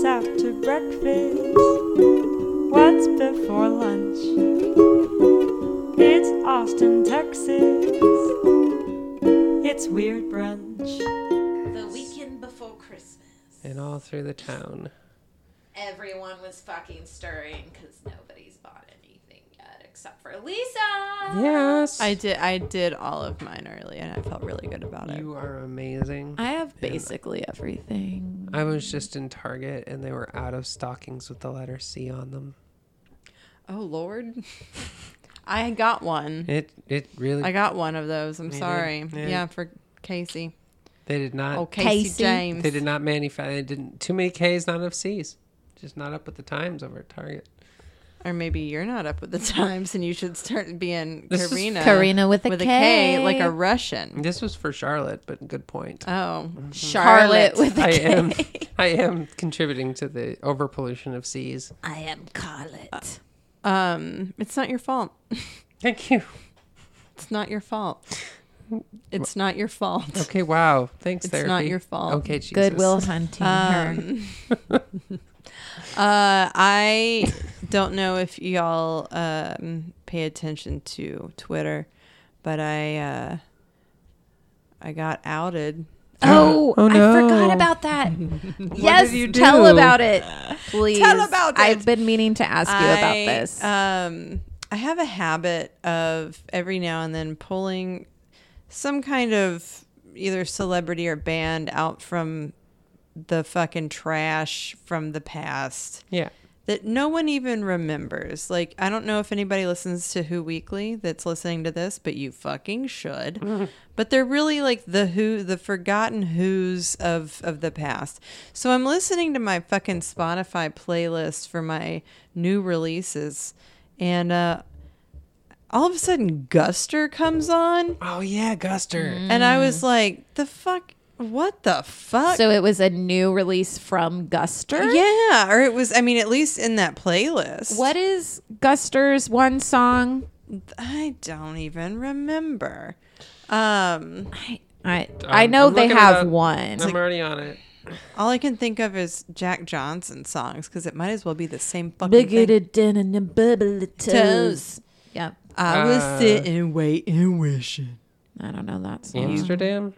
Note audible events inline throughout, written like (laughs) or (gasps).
What's after breakfast? What's before lunch? It's Austin, Texas. It's Weird Brunch. The weekend before Christmas. And all through the town. Everyone was fucking stirring because nobody's bought anything yet except for Lisa. Yes. I did. I did all of mine early, and I felt really good about it. You are amazing. I have basically everything. I was just in Target and they were out of stockings with the letter C on them. Oh Lord, (laughs) I got one. It it really I got one of those. I'm did? sorry. Yeah. Yeah. for Casey. they did not Oh, Casey, Casey. James. they did not manufacture they didn't too many K's, not enough C's. Just not up with the times over at Target. Or maybe you're not up with the (laughs) times, and you should start being This is Karina. Karina with a with a K. K, like a Russian. This was for Charlotte, but good point. Oh, mm-hmm. Charlotte with a I K. am I am contributing to the overpollution of seas. I am Carlet. Um, it's not your fault. (laughs) Thank you. It's not your fault. Mm. It's not your fault. Okay, wow. Thanks, It's therapy. not your fault. Okay, Jesus. Goodwill hunting her. Um, (laughs) Uh, I don't know if y'all um, pay attention to Twitter, but I uh, I got outed. Oh, Oh, I forgot about that. (laughs) yes, did you tell about it, (laughs) please. Tell about it. I've been meaning to ask you about this. Um, I have a habit of every now and then pulling some kind of either celebrity or band out from the fucking trash from the past Yeah. that no one even remembers. Like, I don't know if anybody listens to Who Weekly that's listening to this, but you fucking should. (laughs) But they're really like the who, the forgotten who's of of the past. So I'm listening to my fucking Spotify playlist for my new releases, and uh, all of a sudden Guster comes on, Oh yeah, Guster. and I was like, the fuck. What the fuck? so it was a new release from Guster. yeah, or it was. I mean, at least in that playlist. What is Guster's one song? I don't even remember. Um, I I, I Um, know I'm they have up. one. I'm already on it. all I can think of is Jack Johnson songs because it might as well be the same fucking Bigger thing. than in the bubble Toes. toes. Yep. I was Uh, sitting, waiting, wishing. I don't know that song. Amsterdam.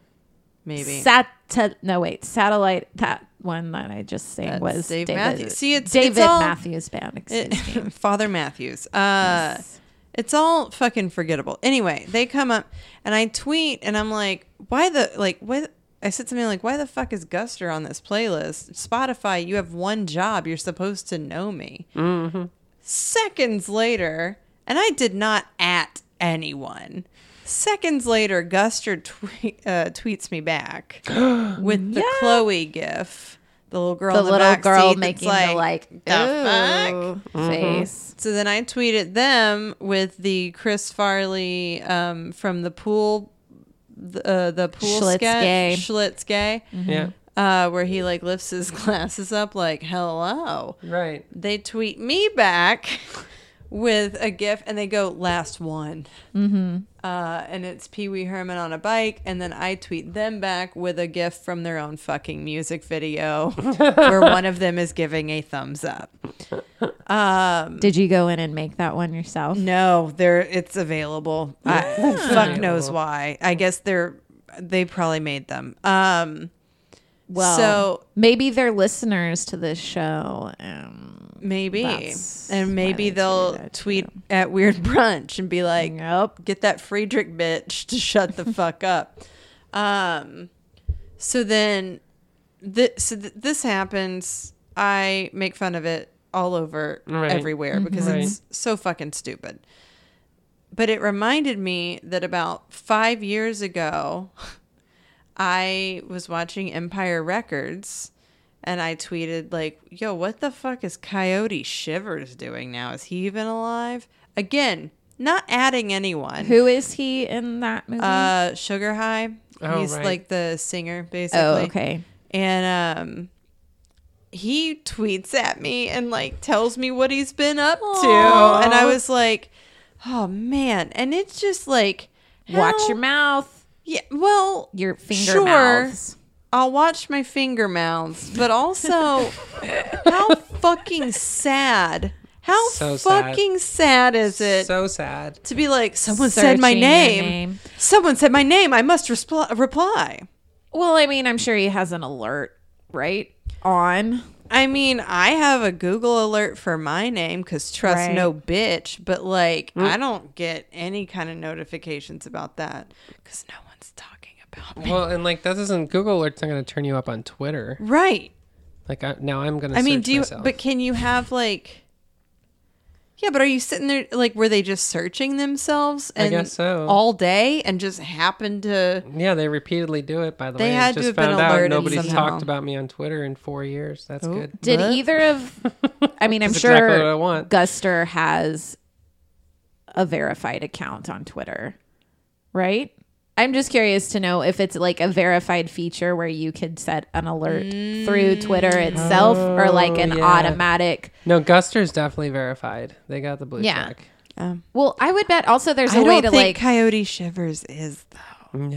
Maybe. Sat no wait, satellite. That one that I just sang That's was Dave David Matthews. See, it's- David it's all- Matthews Band. Excuse me. It, (laughs) Father Matthews. Uh, It's all fucking forgettable. Anyway, they come up and I tweet and I'm like, why the, like, what? I said something like, why the fuck is Guster on this playlist? Spotify, you have one job. You're supposed to know me. Seconds later, and I did not at anyone. Seconds later, Guster tweet, (laughs) uh, tweets me back (gasps) with the Chloe gif. The little girl, the in the little back girl seat making that's the like the fuck? ooh face. So then I tweeted them with the Chris Farley um, from the pool, the, uh, the pool Schmitts sketch, gay. Schmitts gay, Yeah. uh, where he like lifts his (laughs) glasses up like hello. Right. They tweet me back (laughs) with a gif and they go last one, mm-hmm. uh, and it's Pee Wee Herman on a bike, and then I tweet them back with a gif from their own fucking music video (laughs) where one of them is giving a thumbs up. Did you go in and make that one yourself? No, there it's available. I, fuck knows why. I guess they're they probably made them. Um Well, So- maybe they're listeners to this show. Um, maybe. That's And maybe they they'll tweeted it, tweet at Weird (laughs) Brunch and be like, Nope. get that Friedrich bitch to shut the (laughs) fuck up. Um so then th- so th- this happens. I make fun of it all over Right. everywhere because Right. it's so fucking stupid. But it reminded me that about five years ago, (laughs) I was watching Empire Records and I tweeted, like, yo, what the fuck is Coyote Shivers doing now? Is he even alive? Again, not adding anyone. Who is he in that movie? Uh, Sugar High. Oh, He's right. like the singer, basically. oh, okay. And um, he tweets at me and like tells me what he's been up to, and I was like, oh man, and it's just like Watch how- your mouth. Yeah, well, Your finger sure, mouths. I'll watch my finger mouths, but also (laughs) how fucking sad. How So fucking sad. is it So sad. to be like someone said my name. name. Someone said my name. I must respl- reply. Well, I mean, I'm sure he has an alert, right? On. I mean, I have a Google alert for my name because trust Right. no bitch, but like I don't get any kind of notifications about that because no one's talking about me. Well, and like that doesn't Google alerts not going to turn you up on Twitter. Right. Like I, now I'm going to. I mean, do you? myself. But can you have like? Yeah, but are you sitting there like were they just searching themselves I and guess so. all day and just happened to? Yeah, they repeatedly do it. By the They way, had to just have been found out alerted nobody's somehow. talked about me on Twitter in four years. That's Oh. good. Did What? either of. (laughs) I mean, I'm sure exactly what I want. Guster has a verified account on Twitter, right? I'm just curious to know if it's like a verified feature where you could set an alert through Twitter itself or like an Oh, yeah. automatic. No, Guster's definitely verified. They got the blue Yeah. check. Um, Well, I would bet also there's a I way don't to think like. Coyote Shivers is though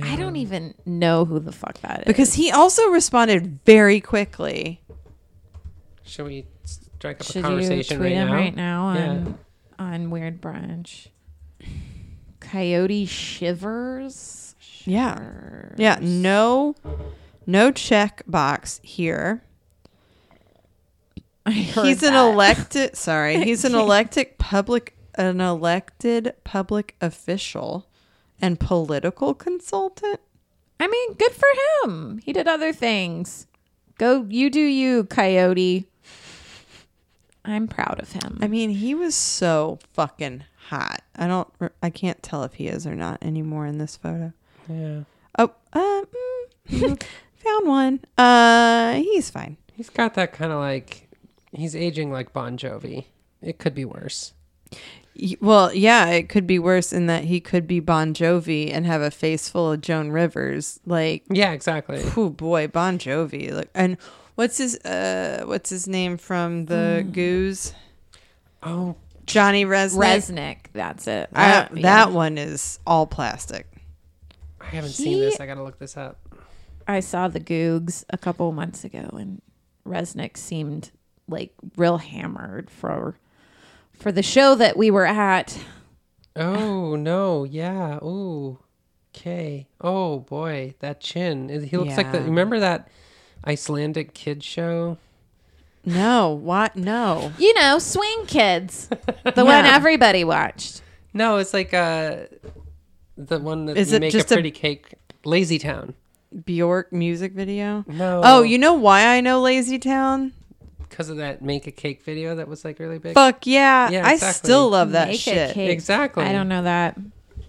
I don't even know who the fuck that is. because he also responded very quickly. Should we strike up Should a you conversation tweet right him now? right now Yeah. on on Weird Brunch? Coyote Shivers. Yeah. Yeah, no no check box here. (laughs) He's an elected sorry, (laughs) he's an elected public an elected public official and political consultant. I mean, good for him. He did other things. Go, you do you, Coyote. I'm proud of him. I mean, he was so fucking hot. I don't I can't tell if he is or not anymore in this photo. Yeah. Oh, um mm, (laughs) found one. Uh he's fine. He's got that kind of like he's aging like Bon Jovi. It could be worse. Y- Well, yeah, it could be worse in that he could be Bon Jovi and have a face full of Joan Rivers. Like, Yeah, exactly. oh boy, Bon Jovi. Look, and what's his uh, what's his name from the Goose? Oh, Johnny Rzeznik. Rzeznik, that's it. Uh, Yeah. That one is all plastic. I haven't seen this. I gotta look this up. I saw the Googs a couple months ago, and Rzeznik seemed like real hammered for for the show that we were at. Oh no, yeah. Ooh, okay. Oh boy, that chin. He looks like the. Remember that Icelandic kid show? No, what? No. You know, Swing Kids, (laughs) the one everybody watched. No, it's like uh, the one that Is you it make just a a- pretty cake. Lazy Town. Bjork music video. No. Oh, you know why I know Lazy Town? because of that make a cake video that was like really big. Fuck yeah. Yeah, I exactly. still love that Make a shit. cake. Exactly. I don't know that.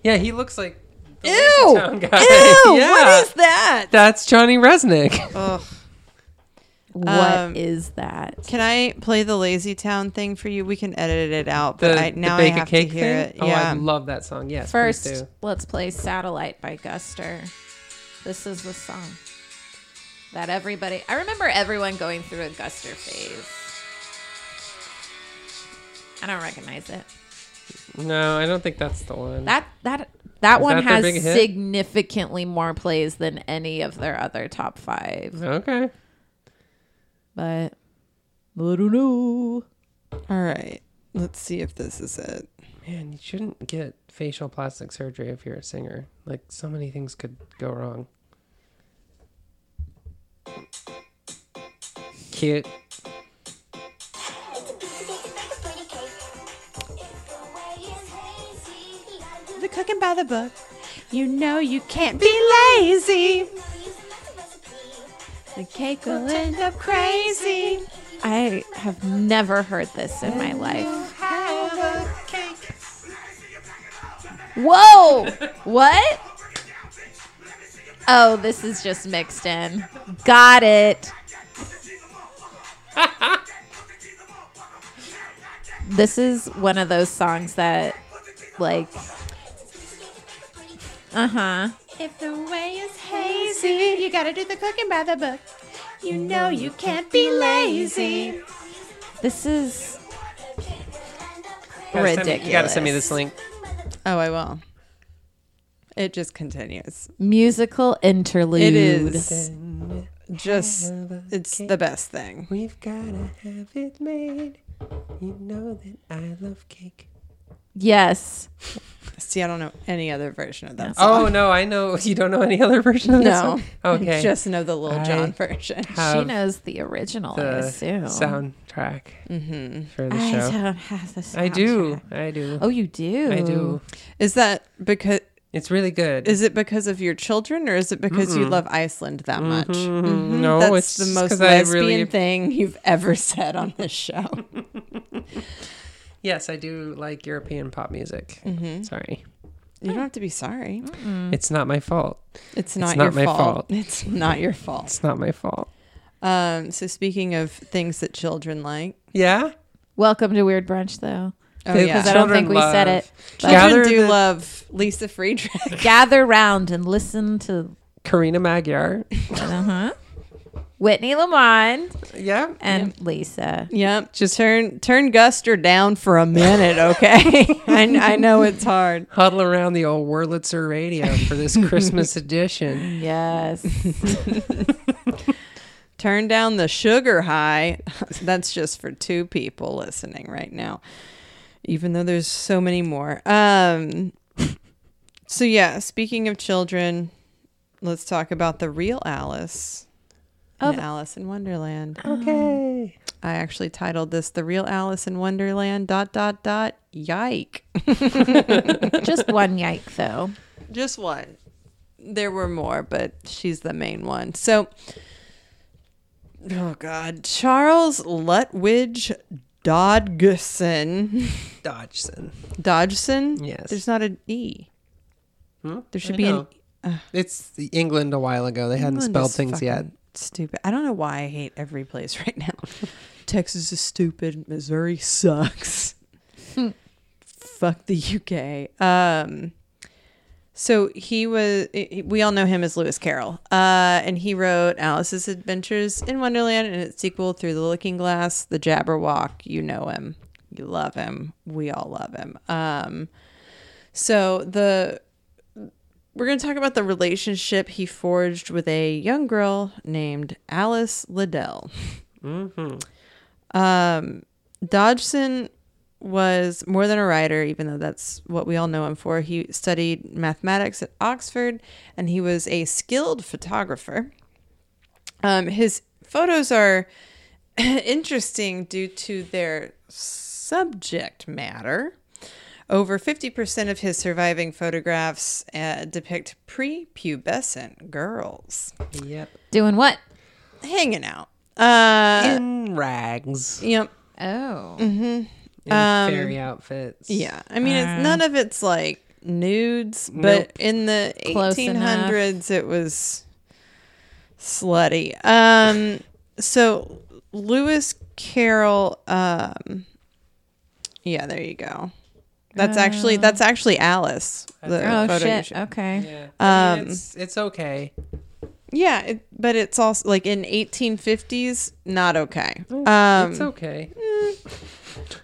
Yeah, he looks like. the Lazy Ew! Town guy. (laughs) Ew! yeah. What is that? That's Johnny Rzeznik. Ugh. What is Um, that? Can I play the Lazy Town thing for you? We can edit it out, but The, I, the now bake I a have cake to hear thing. it. Oh, Yeah. I love that song. Yes, First, do. let's play Satellite by Guster. This is the song that everybody, I remember everyone going through a Guster phase. I don't recognize it. No, I don't think that's the one. That that that Is one that has significantly more plays than any of their other top five. okay. But I don't know. All right. Let's see if this is it. Man, you shouldn't get facial plastic surgery if you're a singer. Like so many things could go wrong. Cute. The cooking by the book. You know you can't be lazy. The cake Will end up crazy. I have never heard this in my life. Whoa! What? Oh, this is just mixed in. Got it. this is one of those songs that, like, uh huh. If the way is hazy, you gotta do the cooking by the book. You know you can't be lazy. This is Gotta send me- you gotta send me this link. Oh, I will. It just continues. musical interlude. It is. just it's cake. the best thing. We've gotta have it made. You know that I love cake. Yes. See, I don't know any other version of that song. Oh no, I know you don't know any other version of this no. (laughs) Okay. I just know the Lil Jon I version. she knows the original, I the assume. soundtrack hmm for the I show. don't have the Soundtrack. I do. I do. Oh, you do? I do. Is that because It's really good. is it because of your children or is it because you love Iceland that much? Mhm. Mhm. No, that's it's the most most 'cause lesbian really- thing you've ever said on this show. (laughs) yes, I do like European pop music. hmm Sorry. You don't have to be sorry. It's not my fault. It's not, not your my fault. fault. (laughs) It's not your fault. It's not my fault. Um, so speaking of things that children like, Yeah? Welcome to Weird Brunch, though. oh The- yeah, Because I don't think we said it. children do the- love Lisa Friedrich. Gather round and listen to Karina Magyar. (laughs) uh-huh. Whitney Lamont yeah. and Lisa. Yep. Just turn turn Guster down for a minute, okay? (laughs) I, I know it's hard. Huddle around the old Wurlitzer radio for this (laughs) Christmas edition. Yes. (laughs) Turn down the sugar high. That's just for two people listening right now. Even though there's so many more. Um so yeah, speaking of children, let's talk about the real Alice. In Of- Alice in Wonderland. (gasps) Okay. (gasps) I actually titled this The Real Alice in Wonderland dot dot dot yike. (laughs) Just one yike, though. Just one. There were more, but she's the main one. So, oh God, Charles Lutwidge Dodgson. (laughs) Dodgson. Dodgson? Yes. There's not an E. Hmm? There should I be know. an It's the England a while ago. They hadn't England spelled is things yet. Stupid. I don't know why I hate every place (laughs) right now. Texas is stupid. Missouri sucks. (laughs) Fuck the UK. Um, so he was. We all know him as Lewis Carroll, uh, and he wrote Alice's Adventures in Wonderland and its sequel, Through the Looking Glass, The Jabberwock. You know him. You love him. We all love him. Um, so the we're going to talk about the relationship he forged with a young girl named Alice Liddell. Mm-hmm. Um, Dodgson was more than a writer, even though that's what we all know him for. He studied mathematics at Oxford and he was a skilled photographer. Um, his photos are (clears throat) interesting due to their subject matter. Over 50% of his surviving photographs uh, depict prepubescent girls Yep. Doing what? hanging out. Uh, In rags. yep. Oh. In Um, fairy outfits. Yeah, I mean, Uh. it's none of it's like nudes, but Nope. in the Close eighteen hundreds, it was slutty. Um, so Lewis Carroll, um, yeah, there you go. That's actually that's actually Alice. The Oh, photo you shit. showed. Okay. Yeah. I mean, Um, it's, it's okay. Yeah, it, but it's also like in eighteen fifties, not okay. Um, it's okay.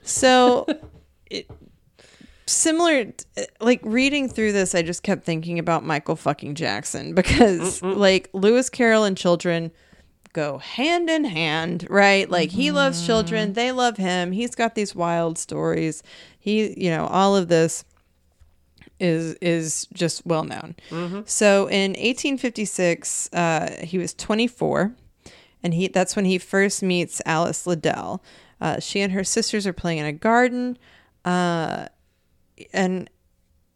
So, (laughs) it, similar, like reading through this, I just kept thinking about Michael fucking Jackson because, like, Lewis Carroll and children go hand in hand, right? Like, he loves children, they love him. He's got these wild stories. He, you know, all of this is is just well known. So in 1856, uh, he was 24, and he that's when he first meets Alice Liddell. Uh, she and her sisters are playing in a garden, uh, and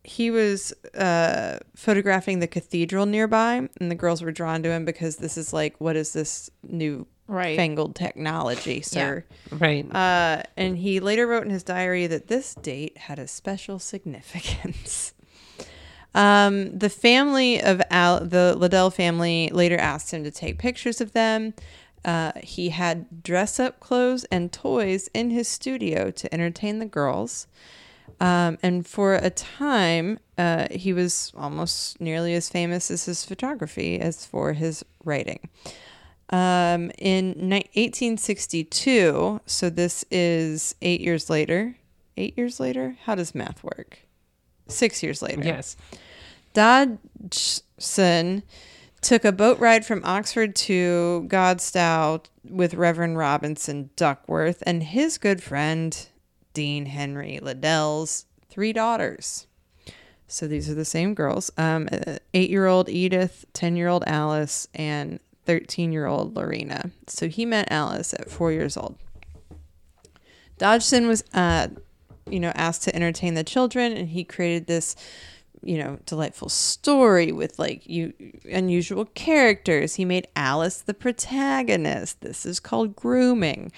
he was uh, photographing the cathedral nearby, and the girls were drawn to him because this is like, what is this new Right. fangled technology, sir? Right. Uh, and he later wrote in his diary that this date had a special significance. (laughs) Um, the family of Al, the Liddell family later asked him to take pictures of them. Uh, he had dress up clothes and toys in his studio to entertain the girls. Um, and for a time, uh, he was almost nearly as famous as his photography as for his writing. Um, in ni- 1862, so this is eight years later. Eight years later? How does math work? Six years later. yes. Dodgson took a boat ride from Oxford to Godstow with Reverend Robinson Duckworth and his good friend Dean Henry Liddell's three daughters. So these are the same girls: um, eight-year-old Edith, ten-year-old Alice, and thirteen-year-old Lorina. So he met Alice at four years old. Dodgson was, uh, you know, asked to entertain the children, and he created this you know, delightful story with like you unusual characters. He made Alice the protagonist. This is called grooming.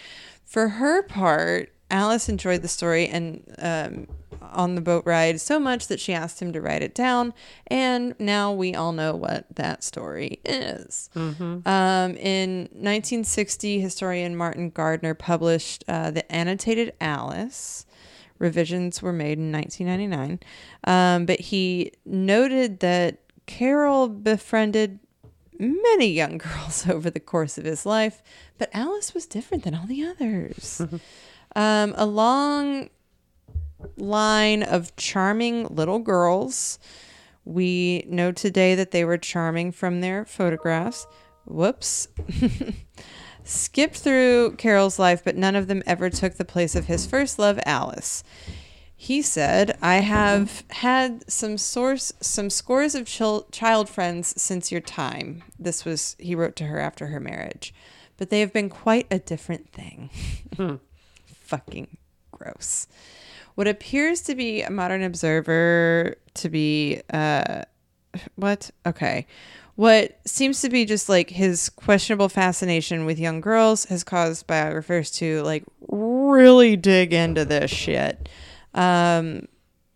For her part, Alice enjoyed the story and um, on the boat ride so much that she asked him to write it down. And now we all know what that story is. Um, in 1960, historian Martin Gardner published uh, The Annotated Alice. Revisions were made in 1999. Um, but he noted that Carroll befriended many young (laughs) girls over the course of his life, but Alice was different than all the others. (laughs) um, a long line of charming little girls. We know today that they were charming from their photographs. Whoops. (laughs) Skipped through Carroll's life, but none of them ever took the place of his first love, Alice. He said, "I have had some source, some scores of chil- child friends since your time." This was he wrote to her after her marriage, but they have been quite a different thing. Fucking gross. What appears to be a modern observer to be uh, what? Okay. What seems to be just like his questionable fascination with young girls has caused biographers to like really dig into this shit. Um,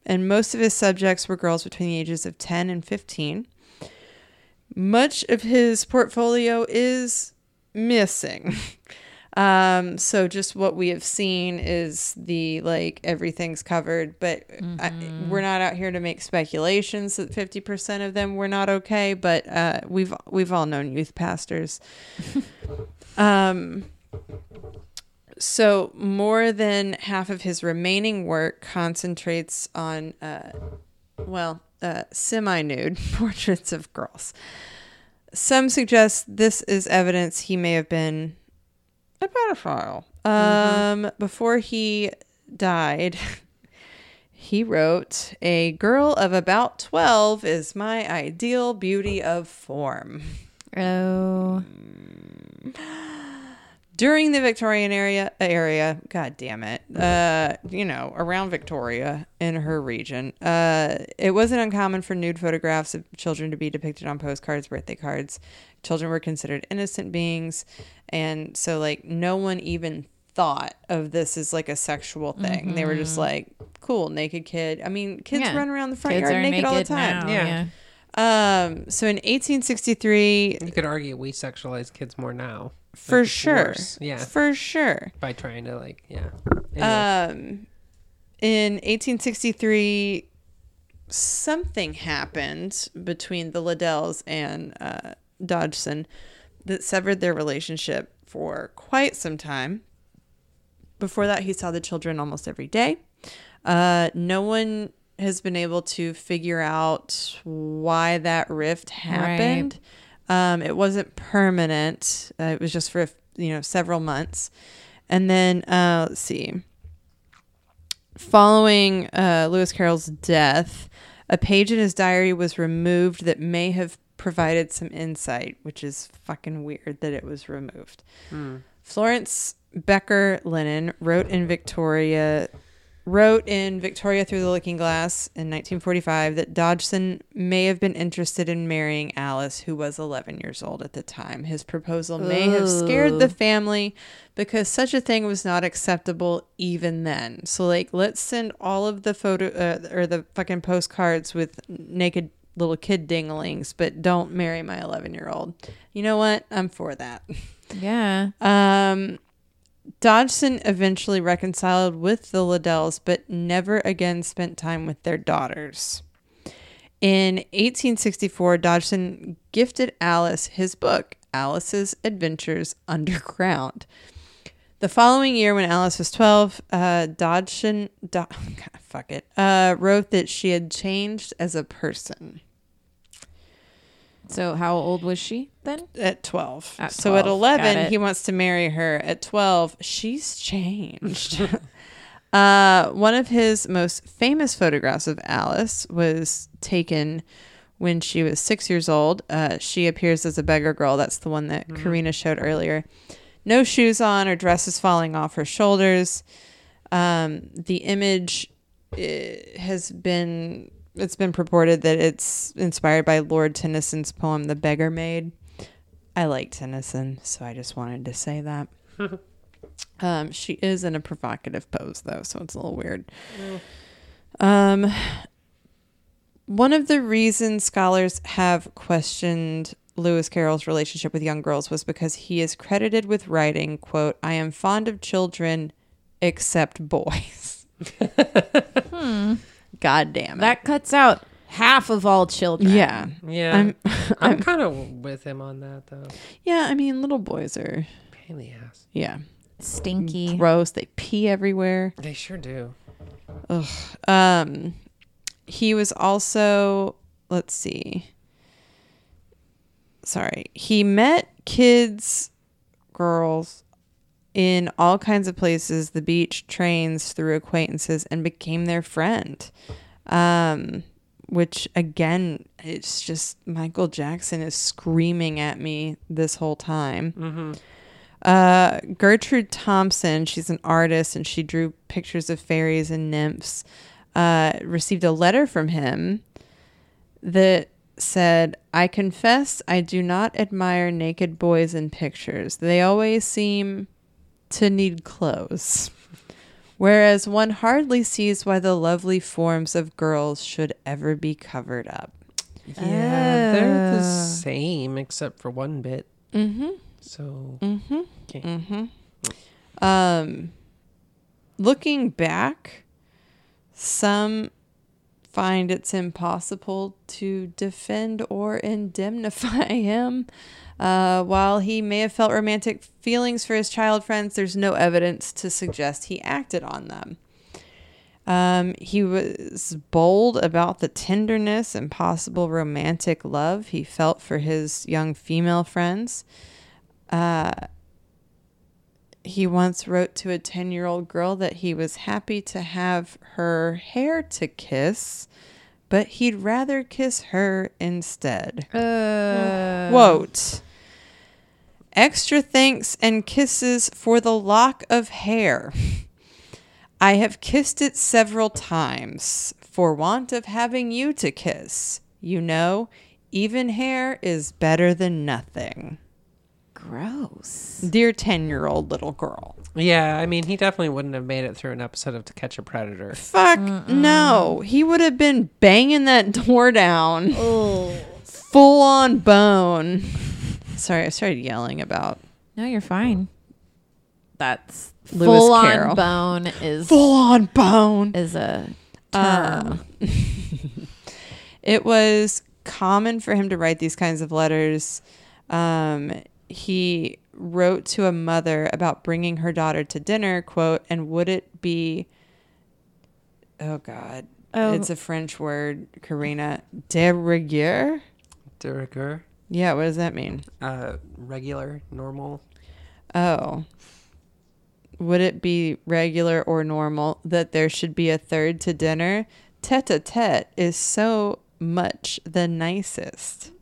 and most of his subjects were girls between the ages of 10 and 15. Much of his portfolio is missing. (laughs) Um, so just what we have seen is the like everything's covered, but I, we're not out here to make speculations that 50% of them were not okay, but uh, we've we've all known youth pastors. (laughs) um so more than half of his remaining work concentrates on uh well, uh, semi-nude (laughs) portraits of girls. Some suggest this is evidence he may have been a pedophile. Um, before he died, (laughs) he wrote, "A girl of about twelve is my ideal beauty of form." Oh. During the Victorian area, area, god damn it, uh, you know, around Victoria in her region, uh, it wasn't uncommon for nude photographs of children to be depicted on postcards, birthday cards. Children were considered innocent beings, and so like no one even thought of this as like a sexual thing. They were just like, cool, naked kid. I mean, kids Yeah. run around the front Kids yard are naked, all the time. now, Yeah. yeah. Um, so in 1863, You could argue we sexualize kids more now. For Like, sure, worse. Yeah. for sure. By trying to like, yeah. Anyway. Um, in 1863, something happened between the Liddells and uh, Dodgson that severed their relationship for quite some time. Before that, he saw the children almost every day. Uh, no one has been able to figure out why that rift happened. Um, it wasn't permanent. Uh, it was just for you know several months, and then uh, let's see. Following uh, Lewis Carroll's death, a page in his diary was removed that may have provided some insight, which is fucking weird that it was removed. Florence Becker Lennon wrote in Victoria wrote in Victoria Through the Looking Glass in 1945 that Dodgson may have been interested in marrying Alice, who was 11 years old at the time. His proposal may have scared the family because such a thing was not acceptable even then. So, like, let's send all of the photo uh, or the fucking postcards with naked little kid dinglings, but don't marry my 11 year old. You know what? I'm for that. Yeah. Um, Dodgson eventually reconciled with the Liddells, but never again spent time with their daughters. In 1864, Dodgson gifted Alice his book, Alice's Adventures Underground. The following year, when Alice was 12, uh, Dodgson, Do- (laughs) God, fuck it, uh, wrote that she had changed as a person. So how old was she then? at 12. At so at 12, got 11, he wants to marry her. At 12, she's changed. (laughs) (laughs) uh, one of his most famous photographs of Alice was taken when she was six years old. Uh, she appears as a beggar girl. That's the one that Karina showed earlier. No shoes on, her dress is falling off her shoulders. Um, the image eh, has been it's been purported that it's inspired by Lord Tennyson's poem The Beggar Maid. I like Tennyson, so I just wanted to say that. (laughs) um, she is in a provocative pose though, so it's a little weird. Um, one of the reasons scholars have questioned Lewis Carroll's relationship with young girls was because he is credited with writing, quote, I am fond of children except boys. (laughs) God damn it. That cuts out half of all children. yeah. Yeah, I'm- (laughs) I'm, I'm- kind of with him on that though. Yeah, I mean little boys are Pain in the ass. yeah. Stinky. Gross. They pee everywhere. They sure do. Ugh. Um, he was also, let's see. Sorry. He met kids, girls in all kinds of places, the beach, trains, through acquaintances, and became their friend. Um, which again, it's just Michael Jackson is screaming at me this whole time. Uh, Gertrude Thomson, she's an artist and she drew pictures of fairies and nymphs. Uh, received a letter from him that said, I confess I do not admire naked boys in pictures. They always seem to need clothes. Whereas one hardly sees why the lovely forms of girls should ever be covered up. Yeah, they're the same except for one bit. Mm-hmm. So Mm-hmm. okay. Mm-hmm. Um, looking back, some find it's impossible to defend or indemnify (laughs) him. Uh, while he may have felt romantic feelings for his child friends, there's no evidence to suggest he acted on them. Um, he was bold about the tenderness and possible romantic love he felt for his young female friends. Uh, he once wrote to a 10 year old girl that he was happy to have her hair to kiss, but he'd rather kiss her instead. Uh, Quote Extra thanks and kisses for the lock of hair. I have kissed it several times for want of having you to kiss. You know, even hair is better than nothing. gross. Dear 10 year old little girl. Yeah, I mean, he definitely wouldn't have made it through an episode of To Catch a Predator. Fuck no. He would have been banging that door down. Full on bone. Sorry, I started yelling about No, you're fine. That's Lewis full Carroll. on bone is full on bone. is a term. Um, (laughs) it was common for him to write these kinds of letters. Um, he wrote to a mother about bringing her daughter to dinner, quote, and would it be, oh God, Oh. it's a French word, Karina, de rigueur? De rigueur, Yeah, what does that mean? uh, regular, normal. Oh. Would it be regular or normal that there should be a third to dinner? Tete a tete is so much the nicest.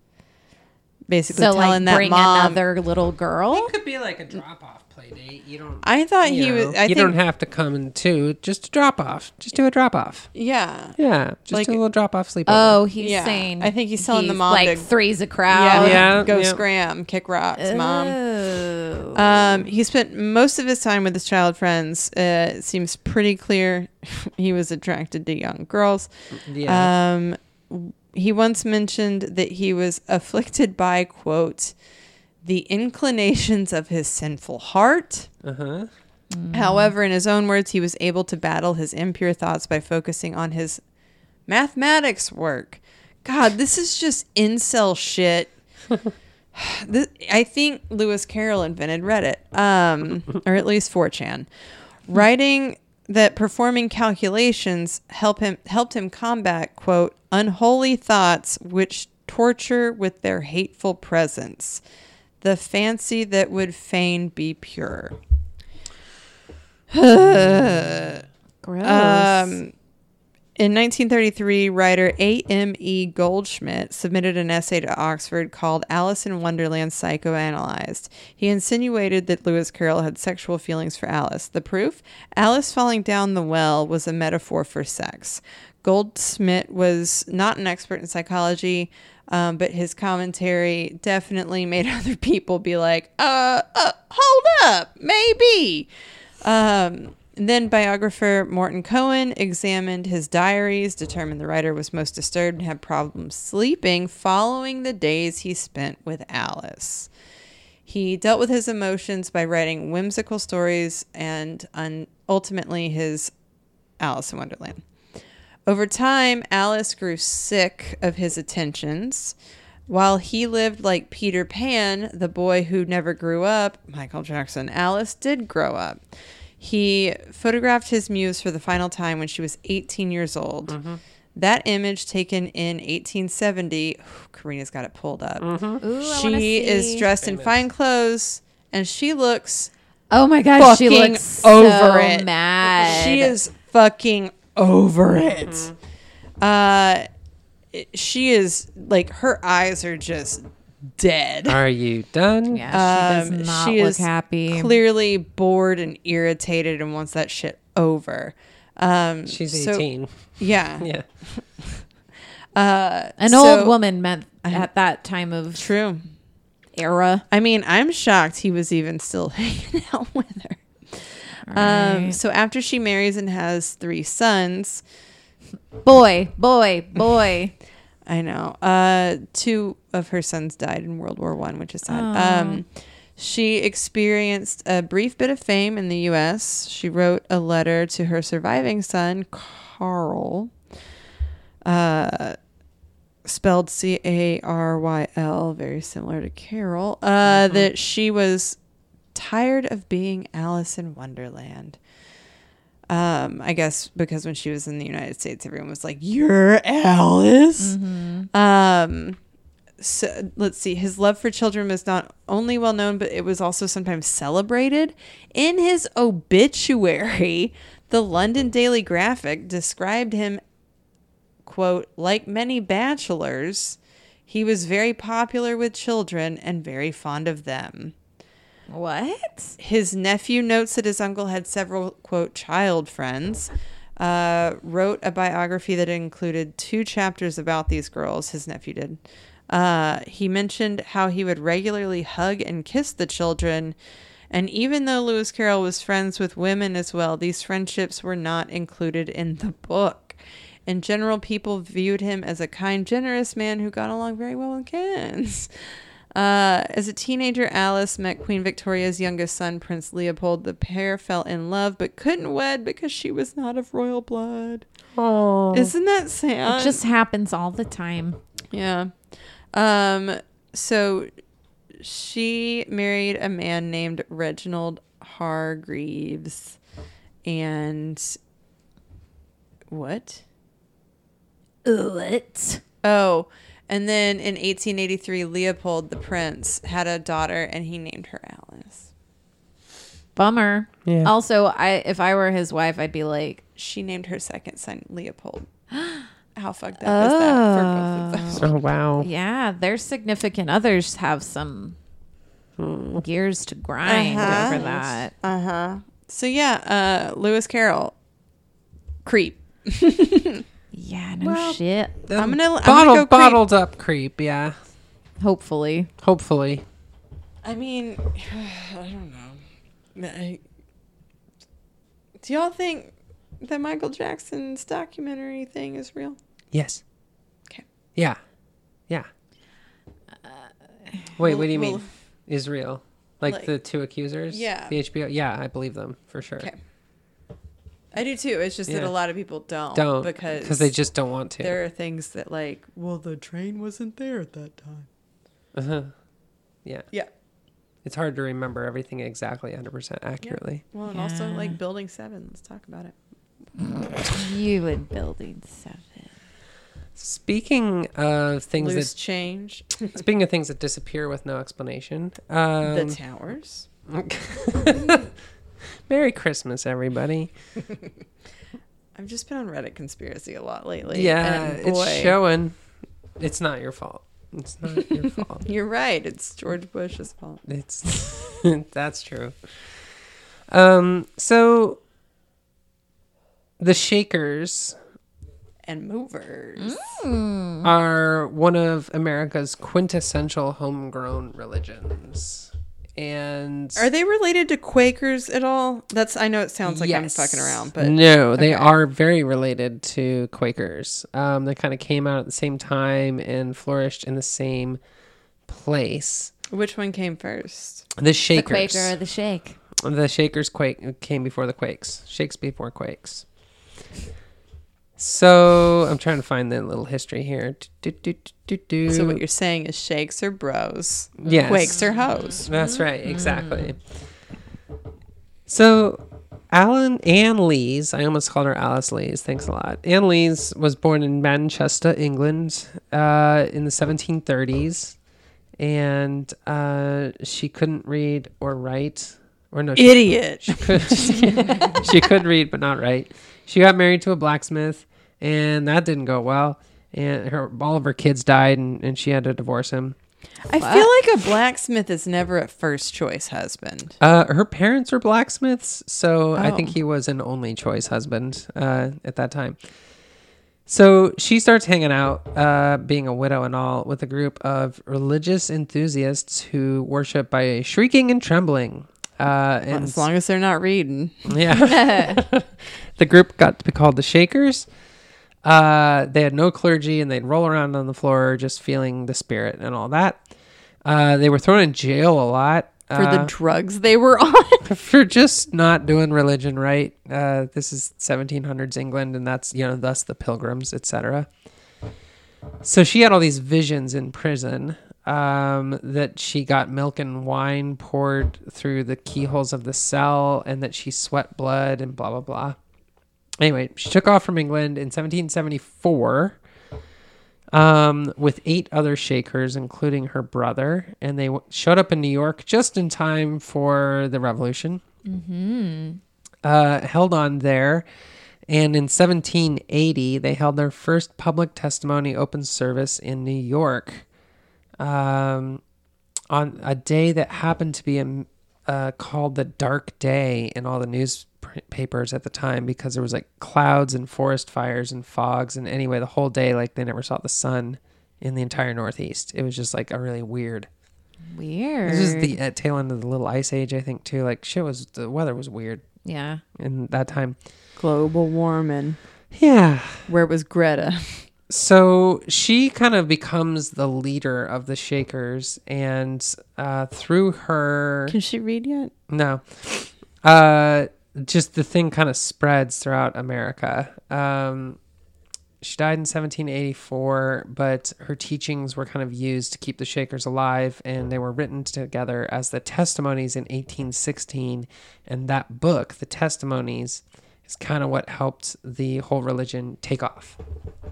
Basically, so telling like that bring mom. another little girl. It could be like a drop-off play date. You don't. I thought you he know, was. I you think. don't have to come in two. Just a drop off. Just do a drop off. yeah. Yeah, just Like- a little drop off sleepover. Oh, he's Yeah. saying. I think he's telling the mom like to- three's a crowd. Yeah, yeah Go yeah. scram, kick rocks, mom. Oh. Um, he spent most of his time with his child friends. Uh, it seems pretty clear (laughs) he was attracted to young girls. yeah. Um, he once mentioned that he was afflicted by, quote, the inclinations of his sinful heart. uh huh. However, in his own words, he was able to battle his impure thoughts by focusing on his mathematics work. God, this is just incel shit. (laughs) this, I think Lewis Carroll invented Reddit, um, or at least 4chan. Writing that performing calculations help him helped him combat quote unholy thoughts which torture with their hateful presence, the fancy that would fain be pure. (sighs) Gross. Um, in 1933, writer A.M.E. Goldschmidt submitted an essay to Oxford called Alice in Wonderland Psychoanalyzed. He insinuated that Lewis Carroll had sexual feelings for Alice. The proof? Alice falling down the well was a metaphor for sex. Goldschmidt was not an expert in psychology, um, but his commentary definitely made (laughs) other people be like, uh, uh hold up, maybe. Um, then biographer Morton Cohen examined his diaries, determined the writer was most disturbed and had problems sleeping following the days he spent with Alice. He dealt with his emotions by writing whimsical stories and un- ultimately his Alice in Wonderland. Over time, Alice grew sick of his attentions. While he lived like Peter Pan, the boy who never grew up, Michael Jackson, Alice did grow up. He photographed his muse for the final time when she was 18 years old. Mm-hmm. That image taken in 1870, Karina's got it pulled up. Mm-hmm. Ooh, I wanna She is see. dressed in fine clothes and she looks Oh my gosh, she looks over so it. mad. She is fucking over it. Mm-hmm. Uh, she is like her eyes are just dead. Are you done? Yeah, she Um, does not she look is happy. Clearly bored and irritated and wants that shit over. Um, She's so- 18. yeah. (laughs) yeah. (laughs) Uh, An so- old woman meant at that time of True. era. I mean, I'm shocked he was even still (laughs) hanging out with her. Um, so after she marries and has three sons, boy, boy, boy. I know. Uh, two of her sons died in World War One, which is sad. Um, she experienced a brief bit of fame in the U.S. She wrote a letter to her surviving son, Carl, uh, spelled C A R Y L, very similar to Carroll. Uh, That she was tired of being Alice in Wonderland. Um, I guess because when she was in the United States, everyone was like, "You're Alice." Um, so let's see. His love for children was not only well known, but it was also sometimes celebrated. In his obituary, the London Daily Graphic described him, quote, like many bachelors, he was very popular with children and very fond of them. What? His nephew notes that his uncle had several, quote, child friends. Uh, wrote a biography that included two chapters about these girls. His nephew did. Uh, he mentioned how he would regularly hug and kiss the children. And even though Lewis Carroll was friends with women as well, these friendships were not included in the book. In general, people viewed him as a kind, generous man who got along very well with kids. Uh, as a teenager, Alice met Queen Victoria's youngest son, Prince Leopold. The pair fell in love but couldn't wed because she was not of royal blood. Oh. Isn't that sad? It just happens all the time. yeah. Um. So she married a man named Reginald Hargreaves, and what? What? Oh, and then in 1883, Leopold the Prince had a daughter, and he named her Alice. Bummer. Yeah. Also, I if I were his wife, I'd be like, She named her second son Leopold. (gasps) How fucked up is that for both of them? Oh, wow. yeah, their significant others have some gears to grind Uh-huh. over that. Uh huh. So yeah, uh, Lewis Carroll, creep. (laughs) Yeah, no shit. I'm gonna, I'm Bottle, gonna go creep. bottled up creep, yeah. Hopefully. Hopefully. I mean, (sighs) I don't know. I- do y'all think that Michael Jackson's documentary thing is real? Yes. Okay. Yeah. Yeah. Uh, Wait, what do you well- mean? Israel. Like, like- the two accusers? Yeah. The HBO? Yeah, I believe them for sure. Okay. I do too. It's just that Yeah. a lot of people don't. Don't. because because they just don't want to. there are things that like, well, the train wasn't there at that time. Uh-huh. Yeah. Yeah. It's hard to remember everything exactly 100% accurately. Well, and also Yeah. like Building Seven. Let's talk about it. You and building seven. Speaking of things Loose change. that (laughs) speaking of things that disappear with no explanation. Um, the towers. (laughs) (laughs) Merry Christmas, everybody. (laughs) I've just been on Reddit conspiracy a lot lately. Yeah, and it's showing. It's not your fault. It's not your (laughs) fault. You're right. It's George Bush's fault. It's (laughs) that's true. Um, so the Shakers And movers. are one of America's quintessential homegrown religions. And Are they related to Quakers at all? That's I know it sounds like Yes. I'm fucking around, but no, they are very related to Quakers. Um, they kind of came out at the same time and flourished in the same place. which one came first? The Shakers. The Quaker or the Shake. the Shakers quake came before the Quakes. Shakes before Quakes. So I'm trying to find the little history here. Do, do, do. So what you're saying is shakes or bros, Yes. quakes are hoes. That's right, exactly. So, Alan Anne Lees, I almost called her Alice Lees. Thanks a lot. Anne Lees was born in Manchester, England, uh, in the 1730s, and uh, she couldn't read or write, or no, she, Idiot. she could (laughs) she could read but not write. She got married to a blacksmith, and that didn't go well. And her all of her kids died, and, and she had to divorce him. I feel like a blacksmith is never a first choice husband. Uh, her parents were blacksmiths, so I think Oh. he was an only choice husband uh, at that time. So she starts hanging out, uh, being a widow and all, with a group of religious enthusiasts who worship by shrieking and trembling. Uh, and As long as they're not reading. yeah, (laughs) (laughs) the group got to be called the Shakers. Uh, they had no clergy, and they'd roll around on the floor just feeling the spirit and all that. Uh, they were thrown in jail a lot For uh, the drugs they were (laughs) on. (laughs) for just not doing religion right. Uh, this is 1700s England, and that's you know thus the Pilgrims, etc. So she had all these visions in prison um, that she got milk and wine poured through the keyholes of the cell, and that she sweat blood and blah blah blah. Anyway, she took off from England in 1774 um, with eight other Shakers, including her brother, and they w- showed up in New York just in time for the Revolution. Mm-hmm. Uh, held on there, and in 1780 they held their first public testimony open service in New York, um, on a day that happened to be um, uh, called the Dark Day in all the newspapers at the time because there was like clouds and forest fires and fogs and anyway the whole day like they never saw the sun in the entire Northeast. It was just like a really weird. Weird. This is the uh, tail end of the little ice age, I think, too. Like shit was the weather was weird yeah. in that time. Global warming. Yeah. Where was Greta? So she kind of becomes the leader of the Shakers, and uh, through her, Can she read yet? no, uh, just the thing kind of spreads throughout America. Um, she died in 1784, but her teachings were kind of used to keep the Shakers alive, and they were written together as the Testimonies in 1816. And that book, the Testimonies, is kind of what helped the whole religion take off.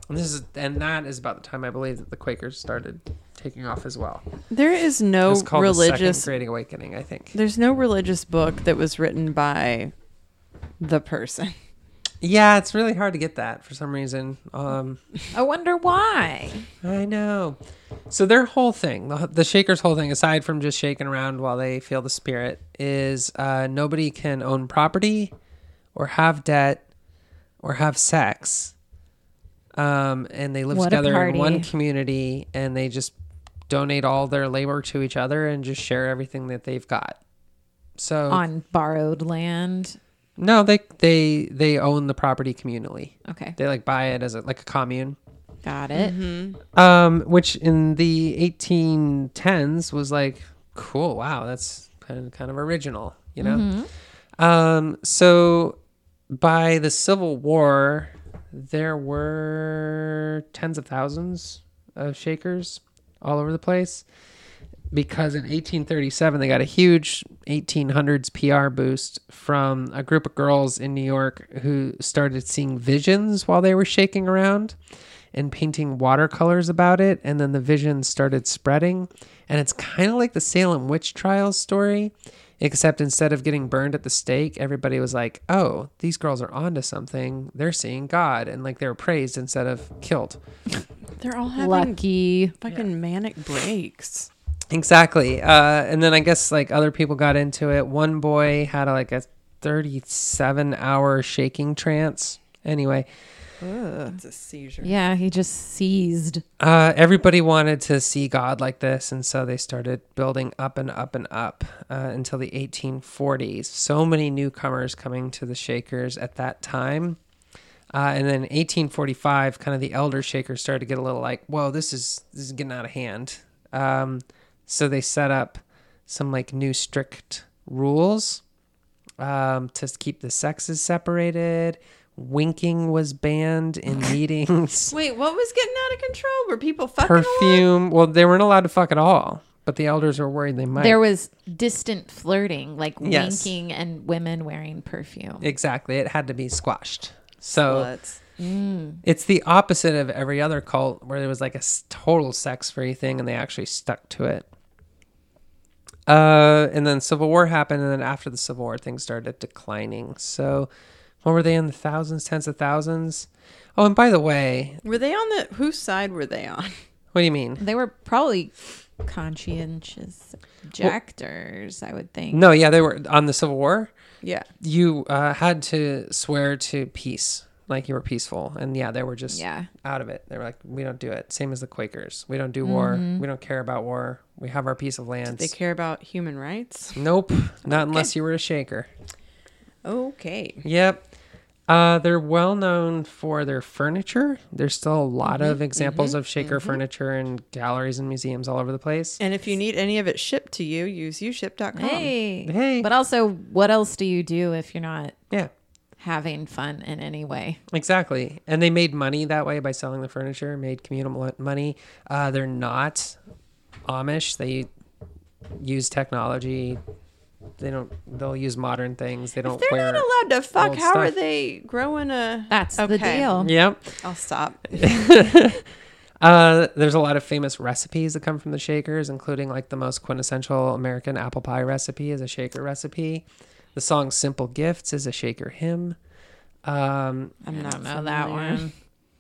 And this is, and that is about the time I believe that the Quakers started taking off as well. There is no it's called the religious Great Awakening, I think. there's no religious book that was written by the person. Yeah, it's really hard to get that for some reason. Um, I wonder why. I know. So their whole thing, the, the Shakers' whole thing, aside from just shaking around while they feel the spirit, is uh, nobody can own property, or have debt, or have sex. Um, and they live What together in one community, and they just donate all their labor to each other and just share everything that they've got. So On borrowed land. No, they they they own the property communally. Okay. They like buy it as a, like a commune. Got it. um, which in the 1810s was like cool. Wow, that's kind of kind of original, you know. Um, so by the Civil War, there were tens of thousands of Shakers all over the place. Because in 1837 they got a huge 1800s PR boost from a group of girls in New York who started seeing visions while they were shaking around and painting watercolors about it. And then the vision started spreading. And it's kind of like the Salem witch trials story, except instead of getting burned at the stake, everybody was like, oh, these girls are onto something. They're seeing God. And like they were praised instead of killed. They're all having Lucky. fucking manic breaks. Exactly. Uh, and then I guess like other people got into it. One boy had a, like a 37 hour shaking trance. Anyway, That's a seizure. Yeah, he just seized. uh, everybody wanted to see God like this. And so they started building up and up and up uh, until the 1840s. So many newcomers coming to the Shakers at that time. Uh, and then 1845, kind of the elder Shakers started to get a little like, whoa, this is this is getting out of hand. Um, so they set up some like new strict rules um, to keep the sexes separated. Winking was banned in (laughs) meetings. Wait, what was getting out of control? Were people fucking a lot? Perfume. Well, they weren't allowed to fuck at all, but the elders were worried they might. There was distant flirting, like Yes. winking and women wearing perfume. exactly. It had to be squashed. So Sluts. it's the opposite of every other cult where there was like a s- total sex free thing and they actually stuck to it. Uh, and then Civil War happened, and then after the Civil War, things started declining. So, what were they in the thousands, tens of thousands? Oh, and by the way, Were they on the whose side were they on? what do you mean? They were probably conscientious objectors, I would think. No, yeah, they were on the Civil War. Yeah. You uh, had to swear to peace, like you were peaceful, and yeah, they were just Yeah. out of it. They were like, we don't do it. Same as the Quakers. We don't do war. Mm-hmm. We don't care about war. We have our piece of land. They care about human rights. Nope, not unless you were a shaker. Okay. Yep. Uh, they're well known for their furniture. There's still a lot of mm-hmm. examples mm-hmm. of shaker furniture in galleries and museums all over the place. And if you need any of it shipped to you, use uship.com. Hey. Hey. But also, what else do you do if you're not Yeah, having fun in any way? exactly. And they made money that way by selling the furniture, made communal money. Uh, they're not Amish. They use technology. They don't. They'll use modern things. They don't If they're wear. not allowed to fuck, old how are they growing a That's the deal. Yep. I'll stop. (laughs) (laughs) Uh, there's a lot of famous recipes that come from the Shakers, including like the most quintessential American apple pie recipe is a Shaker recipe. The song "Simple Gifts" is a Shaker hymn. Um, I'm not don't know that one.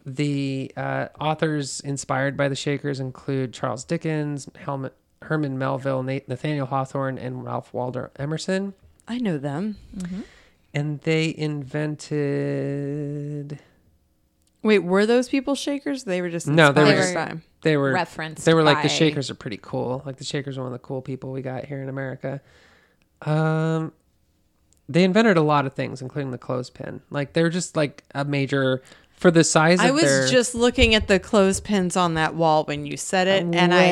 the uh, authors inspired by the Shakers include Charles Dickens, Helmut, Herman Melville, Nat- Nathaniel Hawthorne, and Ralph Waldo Emerson. I know them. And they invented. Wait, were those people shakers? They were just No, they were inspired just- by- They were Referenced They were like the Shakers are pretty cool. Like the Shakers are one of the cool people we got here in America. Um, they invented a lot of things, including the clothespin. Like they're just like a major for the size. I of was their, just looking at the clothespins on that wall when you said it, and I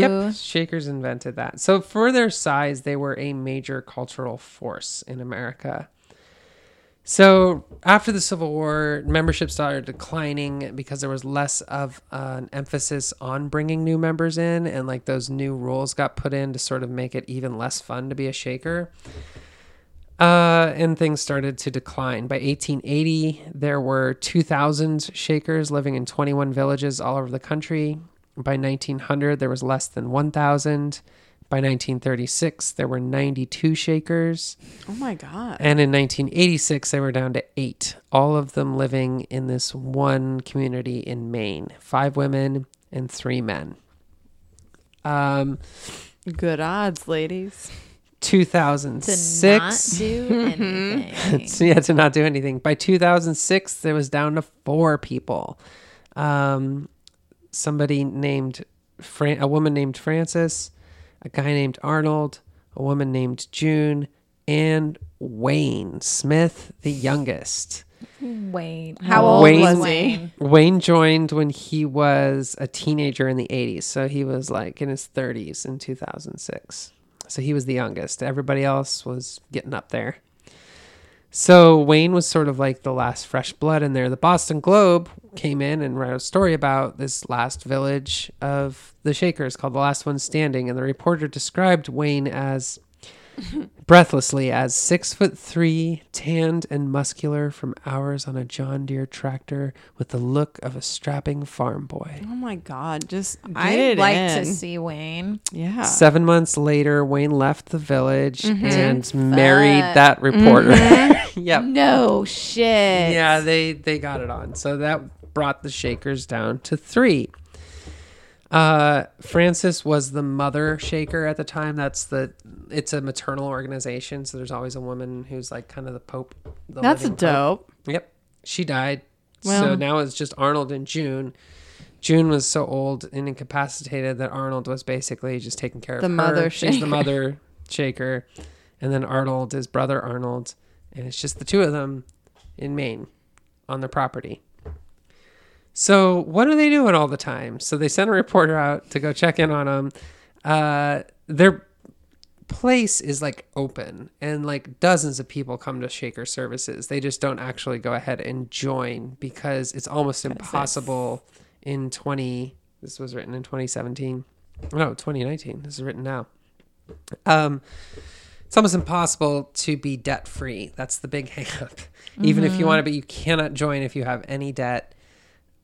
Yep, Shakers invented that. So for their size, they were a major cultural force in America. So after the Civil War, membership started declining because there was less of an emphasis on bringing new members in, and like those new rules got put in to sort of make it even less fun to be a Shaker. Uh, and things started to decline. By 1880, there were 2,000 Shakers living in 21 villages all over the country. By 1900, there was less than 1,000. By 1936, there were 92 Shakers. oh my god, And in 1986, they were down to eight, all of them living in this one community in Maine five women and three men. Um, good odds, ladies. To 2006. not do (laughs) anything. So, yeah, to not do anything. By 2006, there was down to four people. Um, somebody named Fran- a woman named Frances a guy named Arnold, a woman named June, and Wayne Smith, the youngest. Wayne. How old Wayne- was Was he? Wayne? Wayne joined when he was a teenager in the 80s. So he was like in his 30s in 2006. So he was the youngest. Everybody else was getting up there. So Wayne was sort of like the last fresh blood in there. The Boston Globe came in and wrote a story about this last village of the Shakers called The Last One Standing. And the reporter described Wayne as breathlessly as six foot three, tanned and muscular from hours on a John Deere tractor with the look of a strapping farm boy. Oh my god, just get I'd it like in. to see Wayne. Yeah. Seven months later, Wayne left the village Mm-hmm. and married that reporter. (laughs) yep. No shit. Yeah, they they got it on. So that brought the Shakers down to three. Uh, Frances was the mother Shaker at the time. That's the it's a maternal organization, so there's always a woman who's like kind of the pope. The That's living pope. dope. Yep, she died. so now it's just Arnold and June. June was so old and incapacitated that Arnold was basically just taking care of The her. mother She's the Shaker. mother Shaker, and then Arnold is brother Arnold, and it's just the two of them in Maine on their property. So what are they doing all the time? So they sent a reporter out to go check in on them. Uh, their place is like open, and like dozens of people come to Shaker services. They just don't actually go ahead and join because it's almost impossible in twenty. This was written in 2017. No, 2019. This is written now. Um, it's almost impossible to be debt free. That's the big (laughs) hangup. Even if you want to, but you cannot join if you have any debt.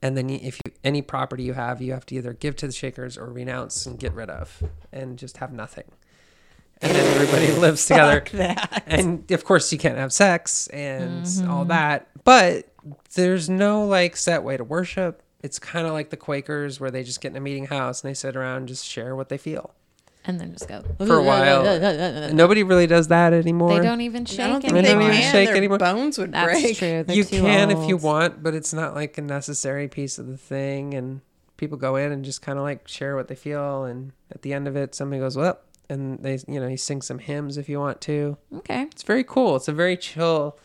And then if you any property you have, you have to either give to the Shakers or renounce and get rid of, and just have nothing. And then everybody (laughs) lives together. And of course, you can't have sex and all mm-hmm. that. But there's no like set way to worship. It's kind of like the Quakers, where they just get in a meeting house and they sit around and just share what they feel. And then just go. For a while. (laughs) Nobody really does that anymore. They don't even shake I don't think They they don't even shake Their anymore. bones would That's break. true. They're you too can if you want, but it's not like a necessary piece of the thing. And people go in and just kind of like share what they feel. And at the end of it, somebody goes, "Well," and they, you know, you sing some hymns if you want to. Okay. It's very cool. It's a very chill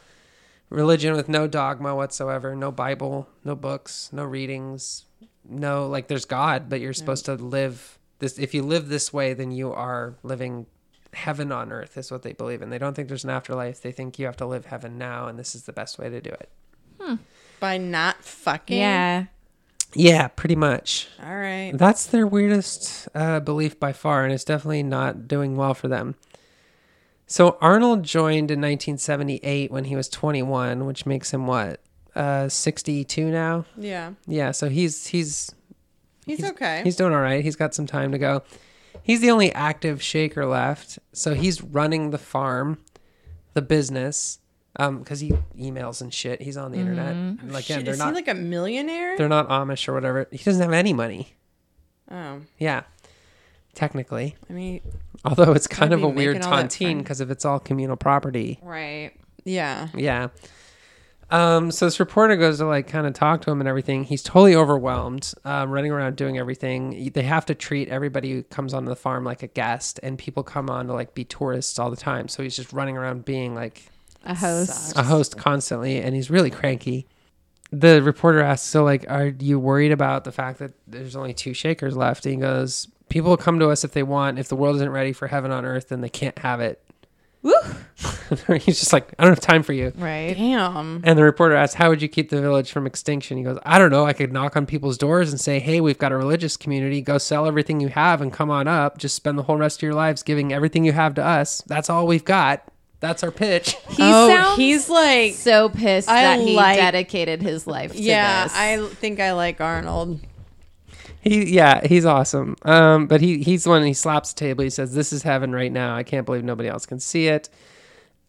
religion with no dogma whatsoever, no Bible, no books, no readings, no like there's God, but you're supposed to live this if you live this way then you are living heaven on earth is what they believe in. They don't think there's an afterlife. They think you have to live heaven now and this is the best way to do it. By not fucking. Yeah. Yeah, pretty much. All right. That's their weirdest uh, belief by far, and it's definitely not doing well for them. So Arnold joined in 1978 when he was 21, which makes him what, uh, 62 now? Yeah. Yeah, so he's he's He's, okay. he's doing all right. He's got some time to go. He's the only active shaker left, so he's running the farm, the business, um, because he emails and shit. He's on the internet. Like, Shit, again, they're is not he like a millionaire? they're not Amish or whatever. He doesn't have any money. Oh, Yeah, technically. I mean, Although it's kind of a weird tontine because if it's all communal property. Right. yeah. Yeah. Um, so this reporter goes to like kind of talk to him and everything. He's totally overwhelmed, um, running around doing everything. They have to treat everybody who comes onto the farm like a guest, and people come on to like be tourists all the time. So he's just running around being like A host. a host constantly, and he's really cranky. The reporter asks, "So, like, are you worried about the fact that there's only two shakers left?" And he goes, "People will come to us if they want. If the world isn't ready for heaven on earth, then they can't have it." Woo. (laughs) he's just like, "I don't have time for you." Right. Damn. And the reporter asks, "How would you keep the village from extinction?" He goes, "I don't know. I could knock on people's doors and say, "Hey, we've got a religious community. Go sell everything you have and come on up. Just spend the whole rest of your lives giving everything you have to us. That's all we've got. That's our pitch." (laughs) He oh, sounds he's like. so pissed I that he like- dedicated his life to Yeah, this. I think I like Arnold. He yeah, he's awesome. Um, but he he's the one he slaps the table. He says, "This is heaven right now. I can't believe nobody else can see it."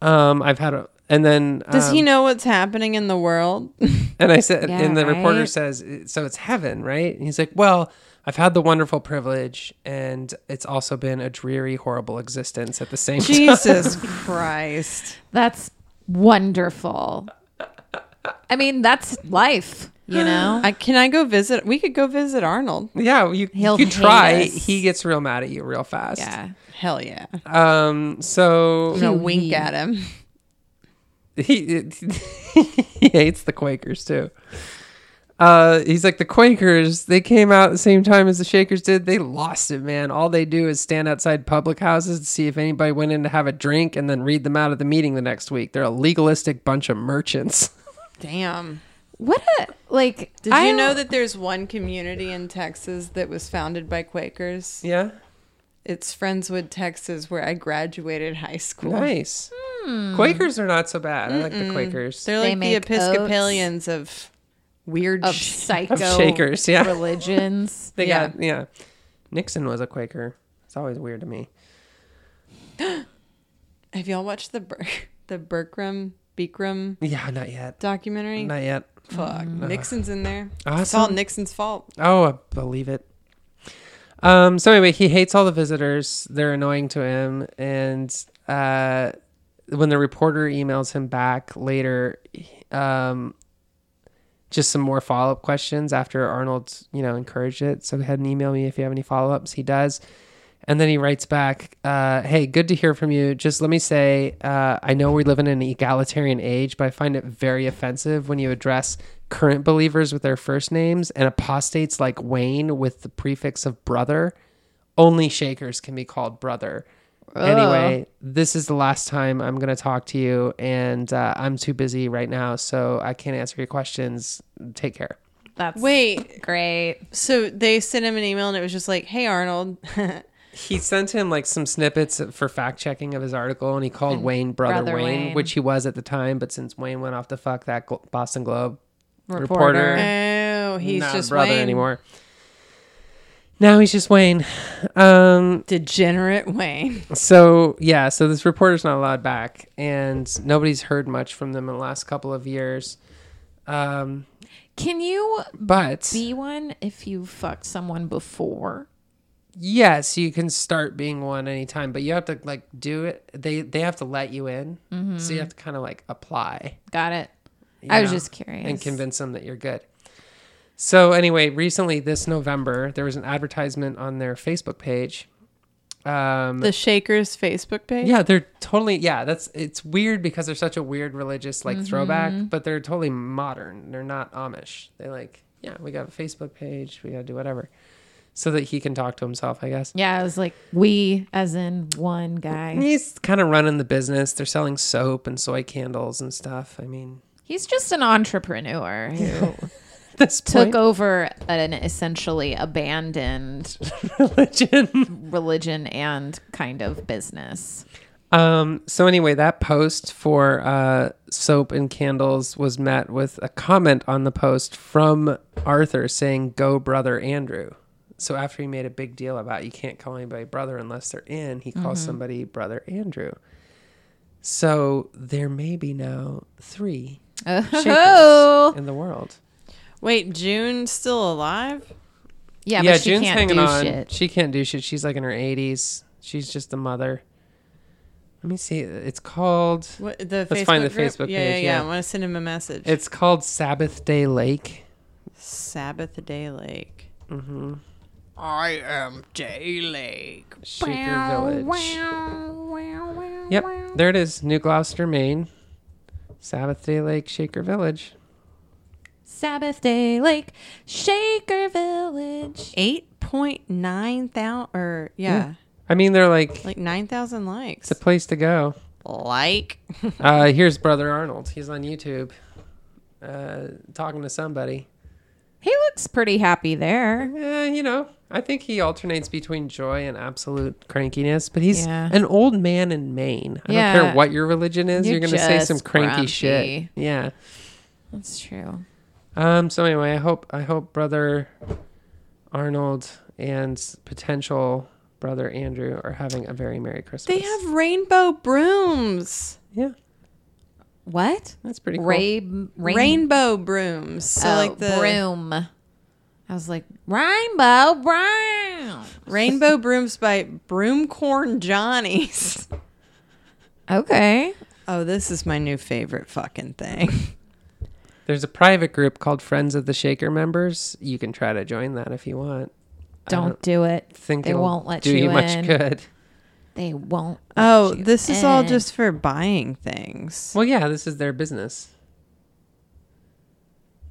Um, I've had a and then Does um, he know what's happening in the world? (laughs) And I said, Yeah, and the reporter says, "So it's heaven, right?" And he's like, "Well." I've had the wonderful privilege, and it's also been a dreary, horrible existence at the same time. Jesus (laughs) Christ. That's wonderful. I mean, that's life, you know? (gasps) I, can I go visit? We could go visit Arnold. Yeah, you, you He'll could try. us. He gets real mad at you real fast. yeah. Hell yeah. Um. So I'm gonna wink at him. (laughs) he he hates the Quakers too. Uh, he's like the Quakers. They came out at the same time as the Shakers did. They lost it, man. All they do is stand outside public houses to see if anybody went in to have a drink, and then read them out of the meeting the next week. They're a legalistic bunch of merchants. (laughs) Damn. What a, like, Did I you know that there's one community in Texas that was founded by Quakers? yeah. It's Friendswood, Texas, where I graduated high school. Nice. Hmm. Quakers are not so bad. I like the Quakers. They're They like the make Episcopalians of weird Of sh- psycho Shakers, yeah. religions. (laughs) They Yeah. got yeah. Nixon was a Quaker. It's always weird to me. (gasps) Have y'all watched the Ber- (laughs) the Bertram Bikram Yeah, not yet. documentary? Not yet. Fuck, Nixon's in there. It's Awesome. all Nixon's fault. Oh, I believe it. Um. So anyway, he hates all the visitors. They're annoying to him, and uh, when the reporter emails him back later, um, just some more follow up questions after Arnold, you know, encouraged it. So go ahead and email me if you have any follow ups. He does. And then he writes back, uh, "Hey, good to hear from you. Just let me say, uh, I know we live in an egalitarian age, but I find it very offensive when you address current believers with their first names and apostates like Wayne with the prefix of brother. Only Shakers can be called brother. Anyway, this is the last time I'm going to talk to you, and uh, I'm too busy right now, so I can't answer your questions. Take care." That's Wait, great. so they sent him an email and it was just like, "Hey Arnold, (laughs) He sent him like some snippets for fact checking of his article, and he called Wayne brother, Brother Wayne, Wayne. which he was at the time. But since Wayne went off to fuck that Glo- Boston Globe Reporter. reporter, oh, he's not just brother Wayne. anymore. Now he's just Wayne. Um, Degenerate Wayne. so yeah, so this reporter's not allowed back, and nobody's heard much from them in the last couple of years. Um, Can you but be one if you fucked someone before? Yes, you can start being one anytime, but you have to like do it. They they have to let you in, so you have to kind of like apply. Got it. I was know, just curious. and convince them that you're good. So anyway, recently this November there was an advertisement on their Facebook page. Um, The Shakers Facebook page. yeah, they're totally yeah. That's it's weird because they're such a weird religious like throwback, but they're totally modern. They're not Amish. They like yeah, we got a Facebook page. We got to do whatever, so that he can talk to himself. I guess. Yeah, it was like, we, as in one guy. He's kind of running the business. They're selling soap and soy candles and stuff. I mean, He's just an entrepreneur who (laughs) this took point, over an essentially abandoned (laughs) religion. religion and kind of business. Um, so anyway, that post for uh, soap and candles was met with a comment on the post from Arthur saying, "Go, brother Andrew." So after he made a big deal about you can't call anybody brother unless they're in, he calls somebody brother Andrew. So there may be now three Oh, in the world. Wait, June's still alive? yeah, yeah, but she June's can't hanging do on. shit. She can't do shit. She's like in her eighties. She's just a mother. Let me see. It's called. What the Let's Facebook find the group? Facebook yeah, Yeah, page, yeah, yeah. I want to send him a message. It's called Sabbath Day Lake. Sabbath Day Lake. Mm-hmm. I am Day Lake. Shaker Village. Yep, there it is. New Gloucester, Maine. Sabbath Day Lake, Shaker Village. Sabbath Day Lake, Shaker Village. Eight point nine thousand, or yeah, I mean, they're like like nine thousand likes. it's a place to go. like. (laughs) Uh, here's Brother Arnold. He's on YouTube, uh, talking to somebody. He looks pretty happy there. Eh, you know, I think he alternates between joy and absolute crankiness, but he's Yeah. an old man in Maine. I Yeah. don't care what your religion is, You're you're, gonna say some cranky grumpy. shit. Yeah. That's true. Um. So anyway, I hope I hope brother Arnold and potential brother Andrew are having a very merry Christmas. They have rainbow brooms. yeah, What? that's pretty cool. Ray, rain, Rainbow brooms. So oh, like the broom. I was like rainbow brown. rainbow brooms by Broomcorn Johnnies. Okay. Oh, this is my new favorite fucking thing. There's a private group called Friends of the Shaker Members. You can try to join that if you want. I Don't do it. think They it'll won't let do you you, much good. They won't. let Oh, you this is all just for buying things. Well, yeah, this is their business.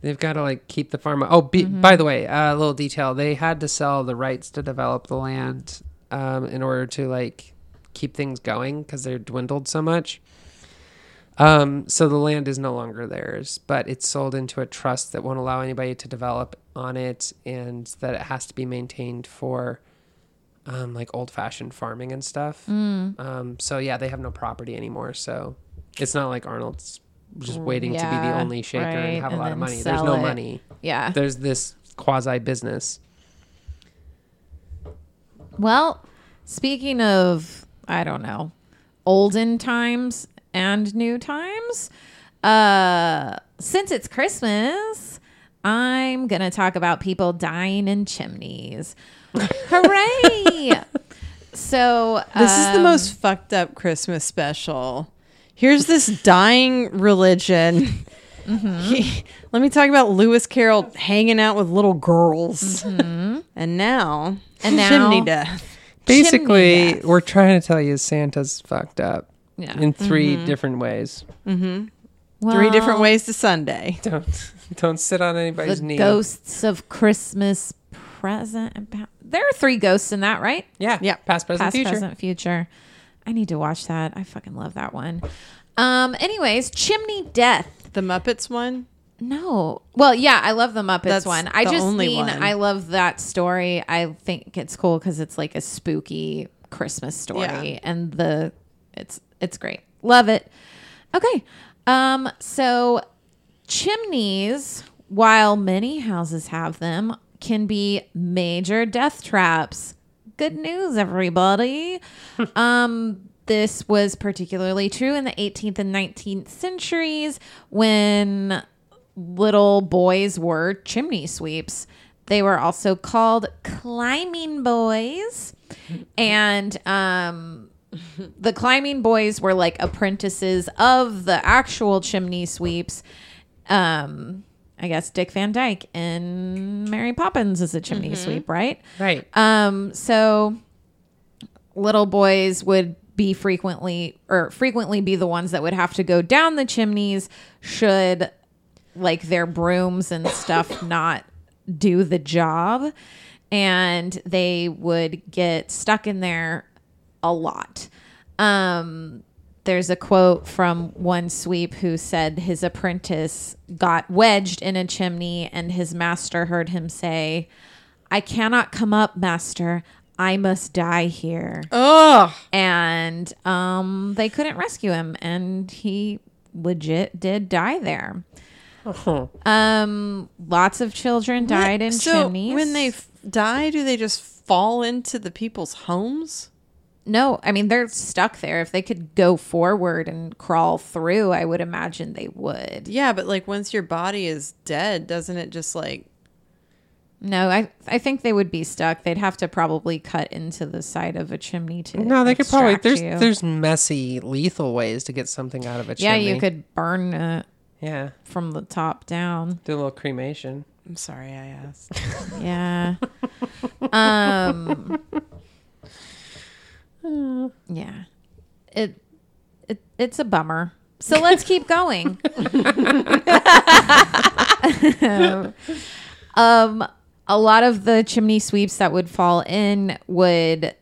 They've got to like keep the farm. Oh, be, Mm-hmm. by the way, a little detail: they had to sell the rights to develop the land um, in order to like keep things going because they're dwindled so much. Um, so the land is no longer theirs, but it's sold into a trust that won't allow anybody to develop on it, and that it has to be maintained for um, like old fashioned farming and stuff. Mm. Um, so yeah, they have no property anymore. So it's not like Arnold's just waiting to be the only shaker right, and have a lot of money. There's no it. money. Yeah. There's this quasi business. Well, speaking of, I don't know, olden times and new times, uh, since it's Christmas, I'm going to talk about people dying in chimneys. (laughs) Hooray! so, This is the um, most fucked up Christmas special. Here's this dying religion. Mm-hmm. (laughs) He- let me talk about Lewis Carroll hanging out with little girls. And now, Mm-hmm. And now- chimney death. Basically, death. we're trying to tell you Santa's fucked up Yeah. in 3 different ways. Three Well, different ways to Sunday. Don't don't sit on anybody's The knee. ghosts of Christmas present and pa- there are three ghosts in that, right? Yeah, Yeah. Past, present, past, future. present, future. I need to watch that. I fucking love that one. Um. Anyways, chimney death. The Muppets one. No. Well, yeah, I love the Muppets That's one. I just only mean one. I love that story. I think it's cool because it's like a spooky Christmas story, Yeah. and the it's it's great. Love it. Okay. Um. So chimneys, while many houses have them, can be major death traps. Good news, everybody. (laughs) um, this was particularly true in the 18th and 19th centuries when little boys were chimney sweeps. They were also called climbing boys. And um, the climbing boys were like apprentices of the actual chimney sweeps. Um, I guess Dick Van Dyke in Mary Poppins is a chimney sweep, right? Right. Um, so little boys would be frequently or frequently be the ones that would have to go down the chimneys should like their brooms and stuff (coughs) not do the job and they would get stuck in there a lot. Um there's a quote from one sweep who said his apprentice got wedged in a chimney and his master heard him say, I cannot come up, master. I must die here. Oh, And um, they couldn't rescue him, and he legit did die there. Um, lots of children died in so chimneys. when they f- die, do they just fall into the people's homes? No, I mean they're stuck there. If they could go forward and crawl through, I would imagine they would. Yeah, but like once your body is dead, doesn't it just like No, I I think they would be stuck. They'd have to probably cut into the side of a chimney to. No, they could probably. There's you. there's messy, lethal ways to get something out of a yeah, chimney. Yeah, you could burn it Yeah, from the top down. do a little cremation. I'm sorry I asked. (laughs) Yeah. um Yeah. It it it's a bummer. So let's keep going. (laughs) (laughs) um a lot of the chimney sweeps that would fall in would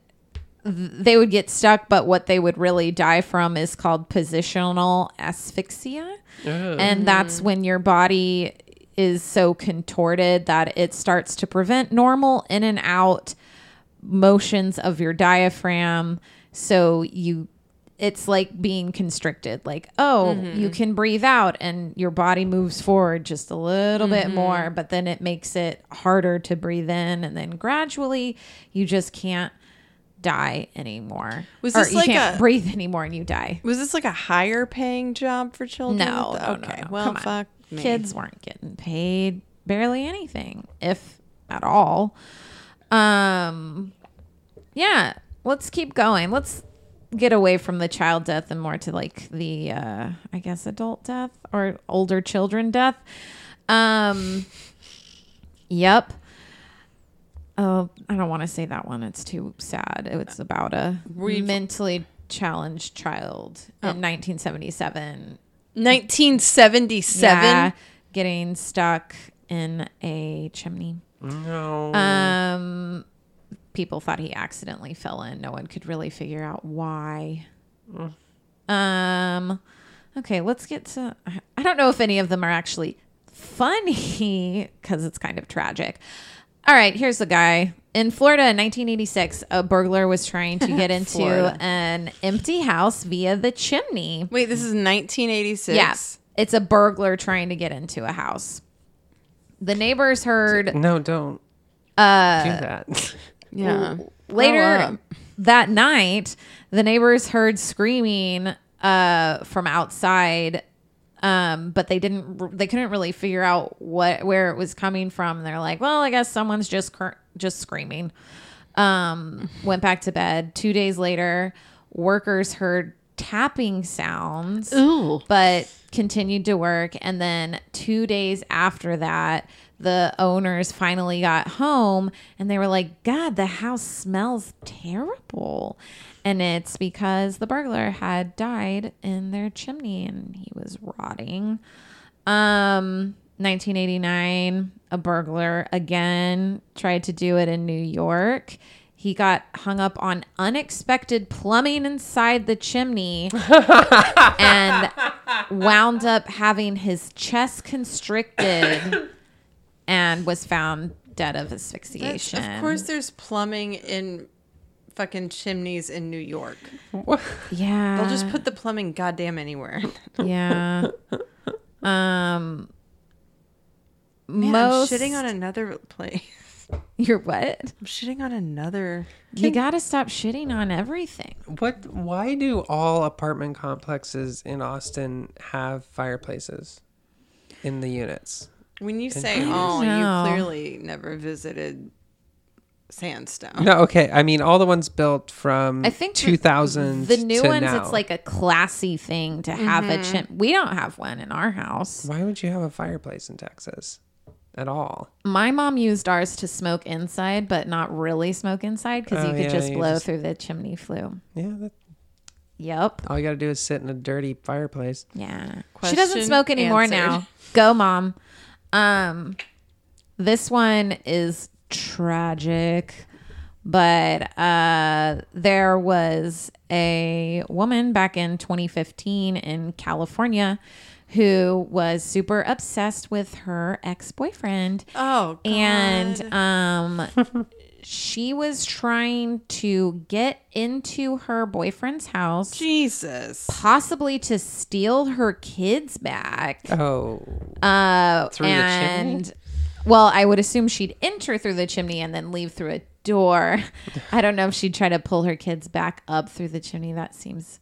they would get stuck, but what they would really die from is called positional asphyxia. And that's when your body is so contorted that it starts to prevent normal in and out motions of your diaphragm. So you it's like being constricted like oh you can breathe out and your body moves forward just a little bit more but then it makes it harder to breathe in and then gradually you just can't die anymore Was Or this you like can't a- breathe anymore and you die Was this like a higher paying job for children? no, the- no, no, okay. no. Well, fuck me. Kids weren't getting paid barely anything, if at all. Um, yeah. Let's keep going. Let's get away from the child death and more to like the, uh, I guess, adult death or older children death. Um, yep. Oh, I don't want to say that one. It's too sad. It's about a We've- mentally challenged child in 1977 1977. yeah, getting stuck in a chimney. No. Um, people thought he accidentally fell in. No one could really figure out why. Um, okay, let's get to. I- I don't know if any of them are actually funny (laughs) because it's kind of tragic. All right, here's the guy. in Florida in 1986, a burglar was trying to get (laughs) into an empty house via the chimney. Wait, this is 1986. Yeah. It's a burglar trying to get into a house. The neighbors heard No, don't uh, do that. (laughs) Yeah. Later that night, the neighbors heard screaming uh, from outside, um, but they didn't. They couldn't really figure out what where it was coming from. They're like, "Well, I guess someone's just cr- just screaming." Um, (laughs) went back to bed. Two days later, workers heard tapping sounds Ooh. but continued to work. And then two days after that, the owners finally got home and they were like, God, the house smells terrible. And it's because the burglar had died in their chimney and he was rotting. Um, 1989, a burglar again tried to do it in New York. He got hung up on unexpected plumbing inside the chimney (laughs) and wound up having his chest constricted (laughs) and was found dead of That's- asphyxiation. Of course, there's plumbing in fucking chimneys in New York. (laughs) Yeah. They'll just put the plumbing goddamn anywhere. (laughs) Yeah. Um Man, most I'm shitting on another place. (laughs) You're what? I'm shitting on another. You got to stop shitting on everything. What? Why do all apartment complexes in Austin have fireplaces in the units? When you say, don't "Oh, know. you clearly never visited Sandstone," No, okay. I mean, all the ones built from I think the- two thousand. The new to ones, now. it's like a classy thing to have a mm-hmm. chimp. We don't have one in our house. Why would you have a fireplace in Texas at all? My mom used ours to smoke inside, but not really smoke inside because Oh, you could yeah, just you blow just- through the chimney flue. Yeah, that, Yep. all you got to do is sit in a dirty fireplace. Yeah. she doesn't Question smoke anymore answered. now. Go, mom. Um, this one is tragic, but uh, there was a woman back in 2015 in California who was super obsessed with her ex boyfriend. oh, God. and um (laughs) she was trying to get into her boyfriend's house Jesus, possibly to steal her kids back. Oh, uh Through the chimney? and well i would assume she'd enter through the chimney and then leave through a door. (laughs) I don't know if she'd try to pull her kids back up through the chimney. That seems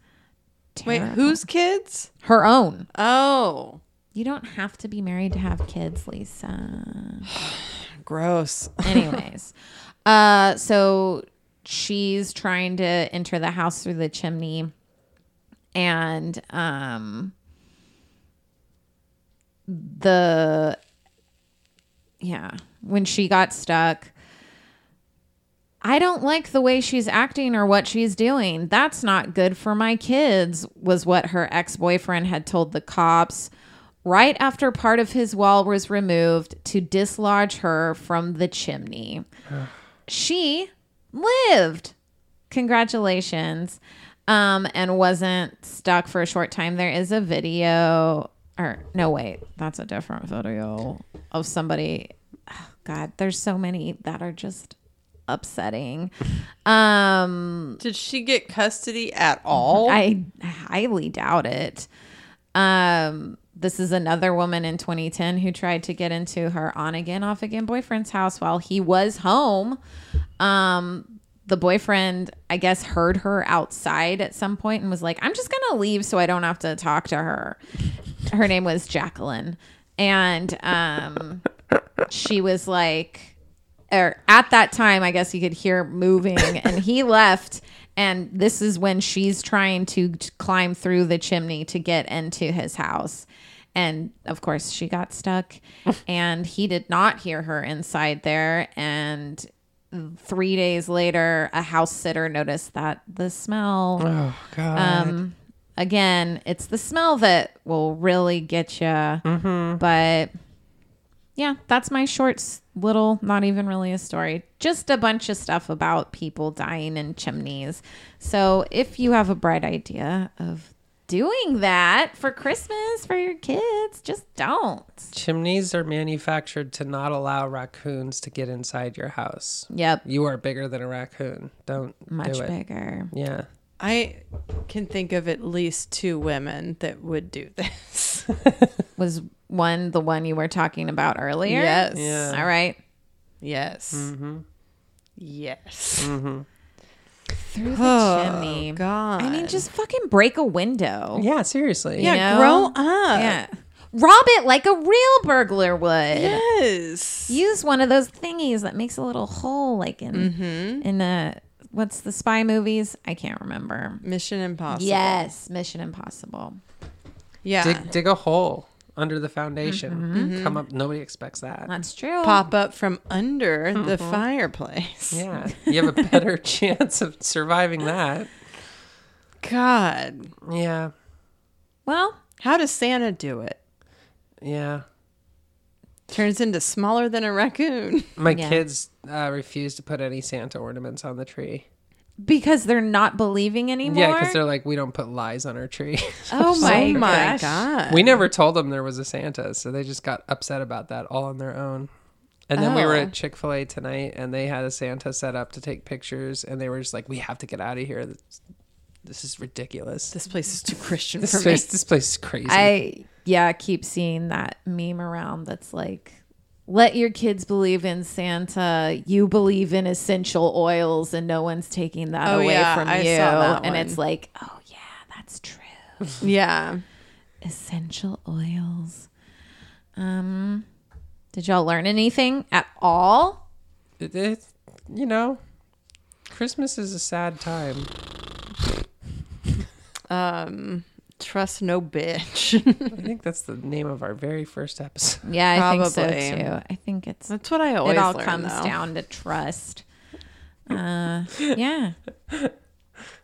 wait, whose kids? her own. Oh, you don't have to be married to have kids lisa. (sighs) Gross. (laughs) Anyways, uh, so she's trying to enter the house through the chimney, and um, the yeah, when she got stuck. I don't like the way she's acting or what she's doing. That's not good for my kids, was what her ex boyfriend had told the cops right after part of his wall was removed to dislodge her from the chimney. She lived. Congratulations. Um, and wasn't stuck for a short time. There is a video, or no, wait, that's a different video of somebody. oh, God, there's so many that are just upsetting. Um, Did she get custody at all? I highly doubt it. Um, this is another woman in 2010 who tried to get into her on again, off again boyfriend's house while he was home. Um, the boyfriend, I guess, heard her outside at some point and was like, I'm just going to leave so I don't have to talk to her. Her name was Jacqueline. And um, she was like, or at that time, I guess you could hear moving, (laughs) and he left. And this is when she's trying to climb through the chimney to get into his house. And of course, she got stuck, and he did not hear her inside there. And three days later, a house sitter noticed that the smell oh God. um, again, it's the smell that will really get you. Mm-hmm. But yeah, that's my short little, not even really a story, just a bunch of stuff about people dying in chimneys. So if you have a bright idea of doing that for Christmas for your kids. Just don't. Chimneys are manufactured to not allow raccoons to get inside your house. Yep. You are bigger than a raccoon. Don't Much do it. bigger. Yeah. I can think of at least two women that would do this. (laughs) Was one the one you were talking about earlier? yes. Yeah. All right. Yes. Mm-hmm. Yes. Through the Oh, chimney. God. I mean, just fucking break a window. Yeah, seriously. You yeah, know? grow up. Yeah. Rob it like a real burglar would. Yes. Use one of those thingies that makes a little hole, like in in uh what's the spy movies? I can't remember. Mission Impossible. Yes, Mission Impossible. Yeah. Dig, dig a hole under the foundation. Mm-hmm. Come up. Nobody expects that. That's true. Pop up from under the Mm-hmm. fireplace. Yeah. (laughs) You have a better chance of surviving that. God. Yeah. Well, How does Santa do it? Yeah. Turns into smaller than a raccoon. My Yeah. kids uh, refuse to put any Santa ornaments on the tree. Because they're not believing anymore. Yeah, because they're like, we don't put lies on our tree. (laughs) oh my, oh my gosh. god. we never told them there was a Santa, so they just got upset about that all on their own. And then we were Oh. at Chick fil A tonight and they had a Santa set up to take pictures, and they were just like, we have to get out of here. This, this is ridiculous. This place is too Christian (laughs) This for me. place, this place is crazy. I yeah, I keep seeing that meme around that's like let your kids believe in Santa. You believe in essential oils and no one's taking that Oh, away yeah, from I you. saw that and one. it's like, "Oh yeah, that's true." (laughs) Yeah. essential oils. Um did y'all learn anything at all? it, it, you know, Christmas is a sad time. (laughs) Um trust no bitch. I think that's the name of our very first episode. Yeah, I think so too. I think it's That's what I always it all learn, comes though. down to trust. Uh yeah.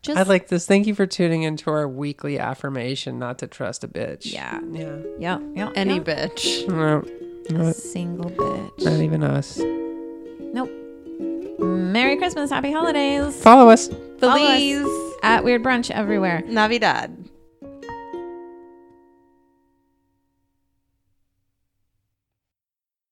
Just (laughs) I like this. Thank you for tuning into our weekly affirmation not to trust a bitch. yeah. Yeah. Yeah, yeah. Any yeah. bitch. No, not, single bitch. not even us. Nope. Merry Christmas, Happy Holidays. Follow us. Follow us at Weird Brunch everywhere. Navidad.